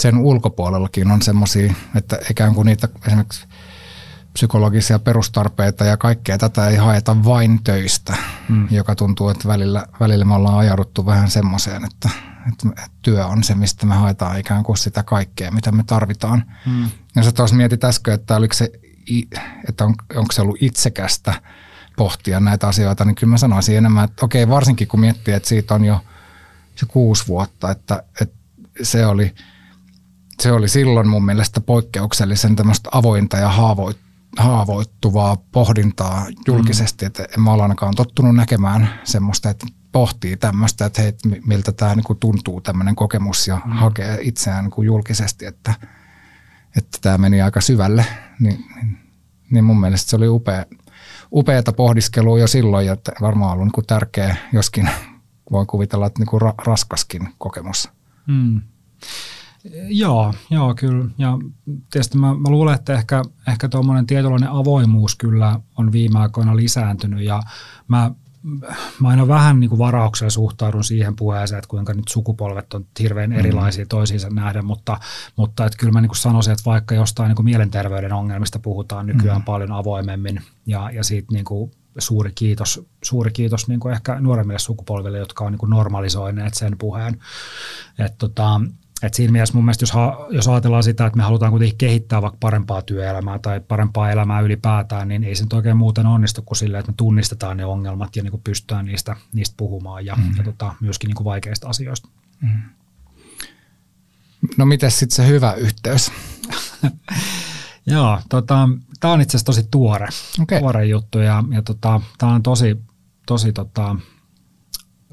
sen ulkopuolellakin on semmoisia, että ikään kuin niitä esimerkiksi psykologisia perustarpeita ja kaikkea tätä ei haeta vain töistä, mm. joka tuntuu, että välillä, välillä me ollaan ajauduttu vähän semmoiseen, että, että työ on se, mistä me haetaan ikään kuin sitä kaikkea, mitä me tarvitaan. Mm. Ja sä tuossa mietit äsken, että, oliko se, että on, onko se ollut itsekästä pohtia näitä asioita, niin kyllä mä sanoisin enemmän, että okei, varsinkin kun miettii, että siitä on jo se kuusi vuotta, että, että se oli, se oli silloin mun mielestä poikkeuksellisen tämmöistä avointa ja haavoit, haavoittuvaa pohdintaa julkisesti, mm. että en mä ole ainakaan tottunut näkemään semmoista, että pohtii tämmöistä, että hei, miltä tämä niinku tuntuu tämmöinen kokemus ja mm. hakee itseään niinku julkisesti, että, että tämä meni aika syvälle, niin, niin, niin mun mielestä se oli upea, upeata pohdiskelua jo silloin ja että varmaan ollut niinku tärkeä, joskin <laughs> voin kuvitella, että niinku ra- raskaskin kokemus. Mm. Joo, joo kyllä. Ja tietysti mä, mä luulen, että ehkä, ehkä tuommoinen tietynlainen avoimuus kyllä on viime aikoina lisääntynyt ja mä, mä aina vähän niin kuin varauksella suhtaudun siihen puheeseen, että kuinka nyt sukupolvet on hirveän mm. erilaisia mm. toisiinsa nähden, mutta, mutta että kyllä mä niin kuin sanoisin, että vaikka jostain niin kuin mielenterveyden ongelmista puhutaan nykyään mm. paljon avoimemmin ja, ja siitä niin kuin suuri kiitos, suuri kiitos niin kuin ehkä nuoremmille sukupolville, jotka on niin kuin normalisoineet sen puheen. Että tota, et siinä mielessä mun mielestä, jos, ha, jos ajatellaan sitä, että me halutaan kuitenkin kehittää vaikka parempaa työelämää tai parempaa elämää ylipäätään, niin ei se nyt oikein muuten onnistu kuin silleen, että me tunnistetaan ne ongelmat ja niin kuin pystytään niistä, niistä puhumaan ja, mm. ja tota, myöskin niin kuin vaikeista asioista. Mm. No miten sitten se hyvä yhteys? <laughs> Joo, tota, tämä on itse asiassa tosi tuore, okay. tuore juttu ja, ja tota, tämä on tosi, tosi tota,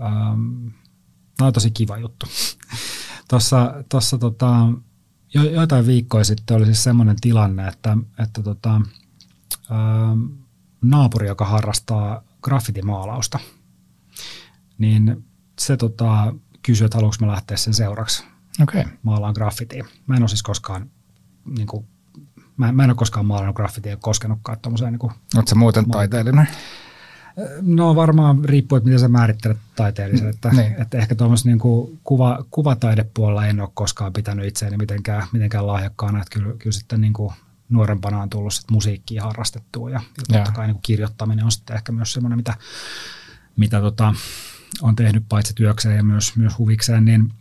ähm, on tosi kiva juttu. Tuossa, tuossa tota, jo, joitain viikkoja sitten oli siis semmoinen tilanne, että, että tota, ää, naapuri, joka harrastaa graffitimaalausta, niin se tota, kysyi, että haluanko mä lähteä sen seuraksi okay. maalaan graffitia. Mä en ole siis koskaan, niin kuin, mä, mä en ole koskaan maalannut graffitia ja koskenutkaan tuommoiseen. Niin Oletko muuten taiteellinen? No varmaan riippuu, että miten sä määrittelet taiteellisen. Että, niin. että ehkä tuommoisen niin kuva, kuvataidepuolella en ole koskaan pitänyt itseäni mitenkään, mitenkään lahjakkaana. Että kyllä, kyllä sitten niin kuin nuorempana on tullut sit musiikkia harrastettua ja, ja totta kai niin kuin kirjoittaminen on sitten ehkä myös semmoinen, mitä, mitä tota, on tehnyt paitsi työkseen ja myös, myös huvikseen, niin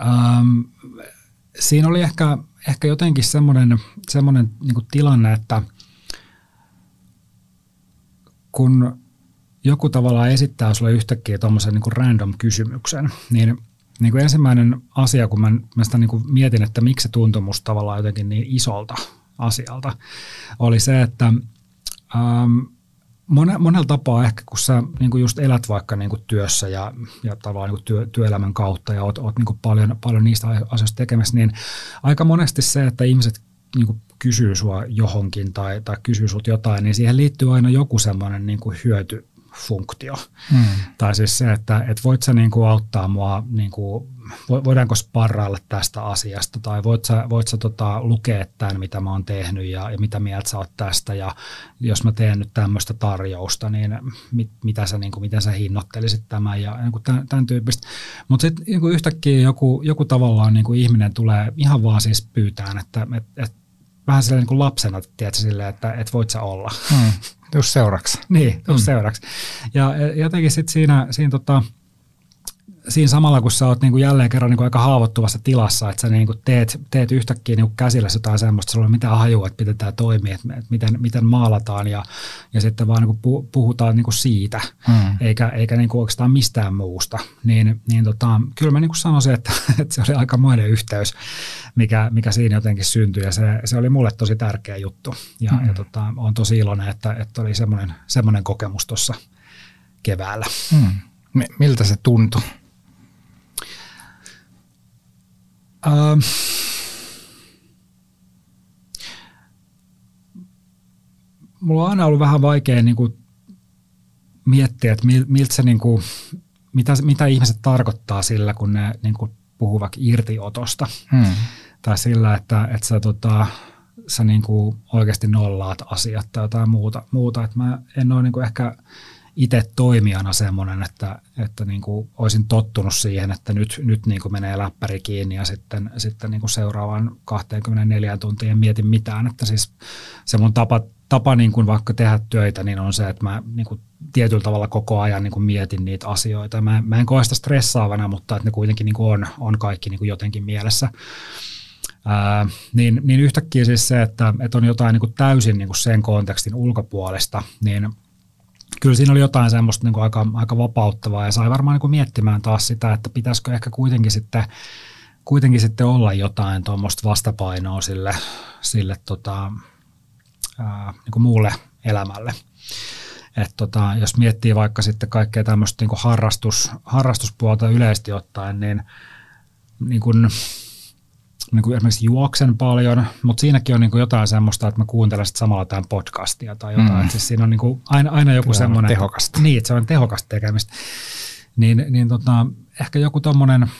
ähm, siinä oli ehkä, ehkä jotenkin semmoinen, semmoinen niin tilanne, että – kun joku tavallaan esittää sulle yhtäkkiä tuommoisen niin random kysymyksen, niin, niin kuin ensimmäinen asia, kun mä, mä sitä niin kuin mietin, että miksi se tuntui musta tavallaan jotenkin niin isolta asialta, oli se, että ähm, mone, monella tapaa ehkä, kun sä niin kuin just elät vaikka niin kuin työssä ja, ja tavallaan niin kuin työ, työelämän kautta ja oot, oot niin kuin paljon, paljon niistä asioista tekemässä, niin aika monesti se, että ihmiset niin kuin kysyy sua johonkin tai, tai kysyy sut jotain, niin siihen liittyy aina joku semmoinen niin kuin hyötyfunktio. Hmm. Tai siis se, että et voit sä niin kuin auttaa mua, niin kuin, voidaanko sparrailla tästä asiasta, tai voit sä, voit sä tota, lukea tämän, mitä mä oon tehnyt ja, ja mitä mieltä sä oot tästä, ja jos mä teen nyt tämmöistä tarjousta, niin mit, mitä sä, niin kuin, miten sä hinnoittelisit tämän, ja niin kuin tämän, tämän tyyppistä. Mutta sitten niin yhtäkkiä joku, joku tavallaan niin kuin ihminen tulee ihan vaan siis pyytään, että et, et vähän silleen niin kuin lapsena, tiedätkö, silleen, että et voit sä olla. Hmm. Just seuraksi. <laughs> niin, just hmm. seuraksi. Ja jotenkin sitten siinä, siinä tota, siinä samalla, kun sä oot niin kuin jälleen kerran niin kuin aika haavoittuvassa tilassa, että sä niin kuin teet, teet yhtäkkiä niin kuin käsillä jotain semmoista, sulla ei ole mitään hajua, että miten tämä toimii, että, että miten, miten maalataan ja, ja sitten vaan niin kuin puhutaan niin kuin siitä, hmm. eikä, eikä niin kuin oikeastaan mistään muusta. Niin, niin tota, kyllä mä niin kuin sanoisin, että, <laughs> että se oli aika moinen yhteys, mikä, mikä siinä jotenkin syntyi ja se, se oli mulle tosi tärkeä juttu. Ja, hmm. ja tota, olen tosi iloinen, että, että oli semmoinen, semmoinen kokemus tuossa keväällä. Hmm. Miltä se tuntui? Ähm, mulla on aina ollut vähän vaikea niin kuin miettiä, että miltä se, niin kuin, mitä, mitä ihmiset tarkoittaa sillä, kun ne niin kuin puhuu vaikka irtiotosta. Hmm. Tai sillä, että, että sä, tota, sä niin kuin oikeasti nollaat asiat tai jotain muuta. muuta. Että mä en ole niin kuin ehkä itse toimijana semmoinen, että, että niin kuin olisin tottunut siihen, että nyt, nyt niin kuin menee läppäri kiinni ja sitten, sitten niin kuin seuraavan 24 tuntia en mieti mitään. Että siis se mun tapa, tapa niin kuin vaikka tehdä töitä niin on se, että mä niin kuin tietyllä tavalla koko ajan niin kuin mietin niitä asioita. Mä, mä en koe sitä stressaavana, mutta että ne kuitenkin niin kuin on, on kaikki niin kuin jotenkin mielessä. Ää, niin, niin yhtäkkiä siis se, että, että on jotain niin kuin täysin niin kuin sen kontekstin ulkopuolesta, niin – kyllä siinä oli jotain semmoista niin kuin aika, aika vapauttavaa ja sai varmaan niin kuin miettimään taas sitä, että pitäisikö ehkä kuitenkin sitten, kuitenkin sitten olla jotain tuommoista vastapainoa sille, sille tota, ää, niin kuin muulle elämälle. Et tota, jos miettii vaikka sitten kaikkea tämmöistä niin harrastus, harrastuspuolta yleisesti ottaen, niin, niin kuin niin kuin esimerkiksi juoksen paljon, mutta siinäkin on niin kuin jotain semmoista, että mä kuuntelen sitten samalla tämän podcastia tai jotain. Mm. Siis siinä on niin kuin aina, aina joku semmoinen. tehokasta. Niin, että se on tehokasta tekemistä. Niin, niin tota, ehkä joku tommonen,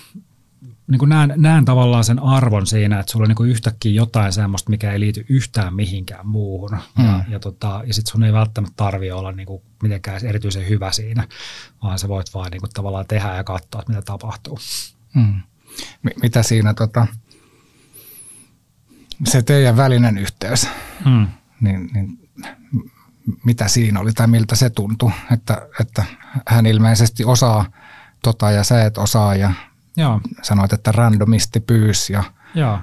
niin kuin näen, näen tavallaan sen arvon siinä, että sulla on niin kuin yhtäkkiä jotain semmoista, mikä ei liity yhtään mihinkään muuhun. Mm. Ja, ja, tota, ja sitten sun ei välttämättä tarvi olla niin kuin mitenkään erityisen hyvä siinä, vaan sä voit vaan niin kuin tavallaan tehdä ja katsoa, että mitä tapahtuu. Mm. Mitä siinä tota, se teidän välinen yhteys, hmm. niin, niin mitä siinä oli tai miltä se tuntui, että, että hän ilmeisesti osaa tota ja sä et osaa ja Joo. sanoit, että randomisti pyysi. Ja, Joo.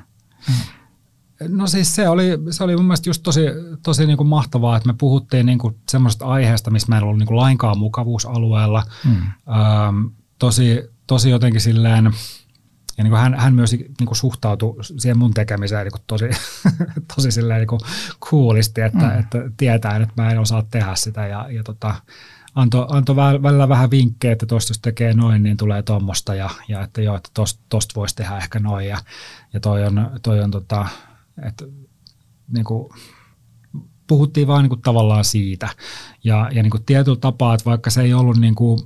No siis se oli, se oli mun mielestä just tosi, tosi niin kuin mahtavaa, että me puhuttiin niin kuin semmoisesta aiheesta, missä meillä ollut niin kuin lainkaan mukavuusalueella. Hmm. Ähm, tosi, tosi jotenkin silleen ja niin kuin hän, hän myös niin kuin suhtautui siihen mun tekemiseen niin kuin tosi, <laughs> tosi silleen niin kuin coolisti, että, mm. että tietää, että mä en osaa tehdä sitä. Ja, ja tota, antoi anto välillä vähän vinkkejä, että tuosta jos tekee noin, niin tulee tuommoista ja, ja että joo, että tosta, tosta voisi tehdä ehkä noin. Ja, ja toi on, toi on tota, että niin kuin, puhuttiin vaan niin kuin tavallaan siitä. Ja, ja niin kuin tietyllä tapaa, että vaikka se ei ollut niin kuin,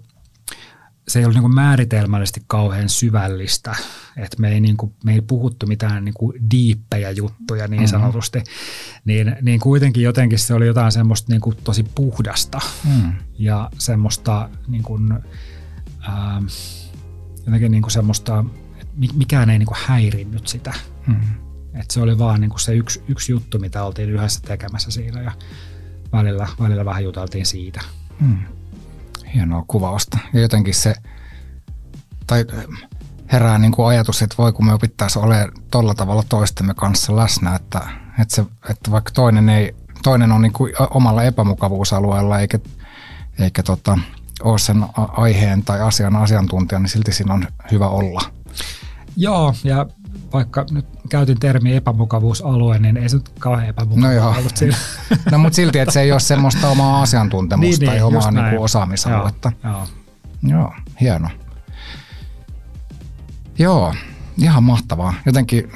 se ei ollut niin kuin määritelmällisesti kauhean syvällistä, että me ei, niin kuin, me ei puhuttu mitään niin kuin diippejä juttuja niin mm-hmm. sanotusti, mm-hmm. niin, niin kuitenkin jotenkin se oli jotain semmoista niin kuin tosi puhdasta mm. ja semmoista niin kuin, ää, jotenkin niin kuin semmoista, että mikään ei niin kuin häirinnyt sitä. Mm. Et se oli vaan niin kuin se yksi, yksi juttu, mitä oltiin yhdessä tekemässä siinä ja välillä, välillä vähän juteltiin siitä. Mm hienoa kuvausta. Ja jotenkin se, tai herää niin kuin ajatus, että voi kun me opittaisiin olemaan tolla tavalla toistemme kanssa läsnä, että, että, se, että vaikka toinen, ei, toinen on niin kuin omalla epämukavuusalueella eikä, eikä tota, ole sen aiheen tai asian asiantuntija, niin silti siinä on hyvä olla. Joo, ja vaikka nyt käytin termi epämukavuusalue, niin ei se nyt kauhean epämukavaa no ollut sillä. No mutta silti, että se ei ole semmoista omaa asiantuntemusta niin, tai niin, omaa niin kuin osaamisaluetta. Joo, joo. joo, hieno. Joo, ihan mahtavaa. Jotenkin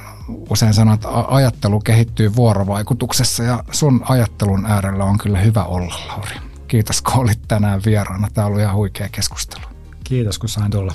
usein sanot, että ajattelu kehittyy vuorovaikutuksessa ja sun ajattelun äärellä on kyllä hyvä olla, Lauri. Kiitos kun olit tänään vieraana. Tämä oli ihan huikea keskustelu. Kiitos kun sain tulla.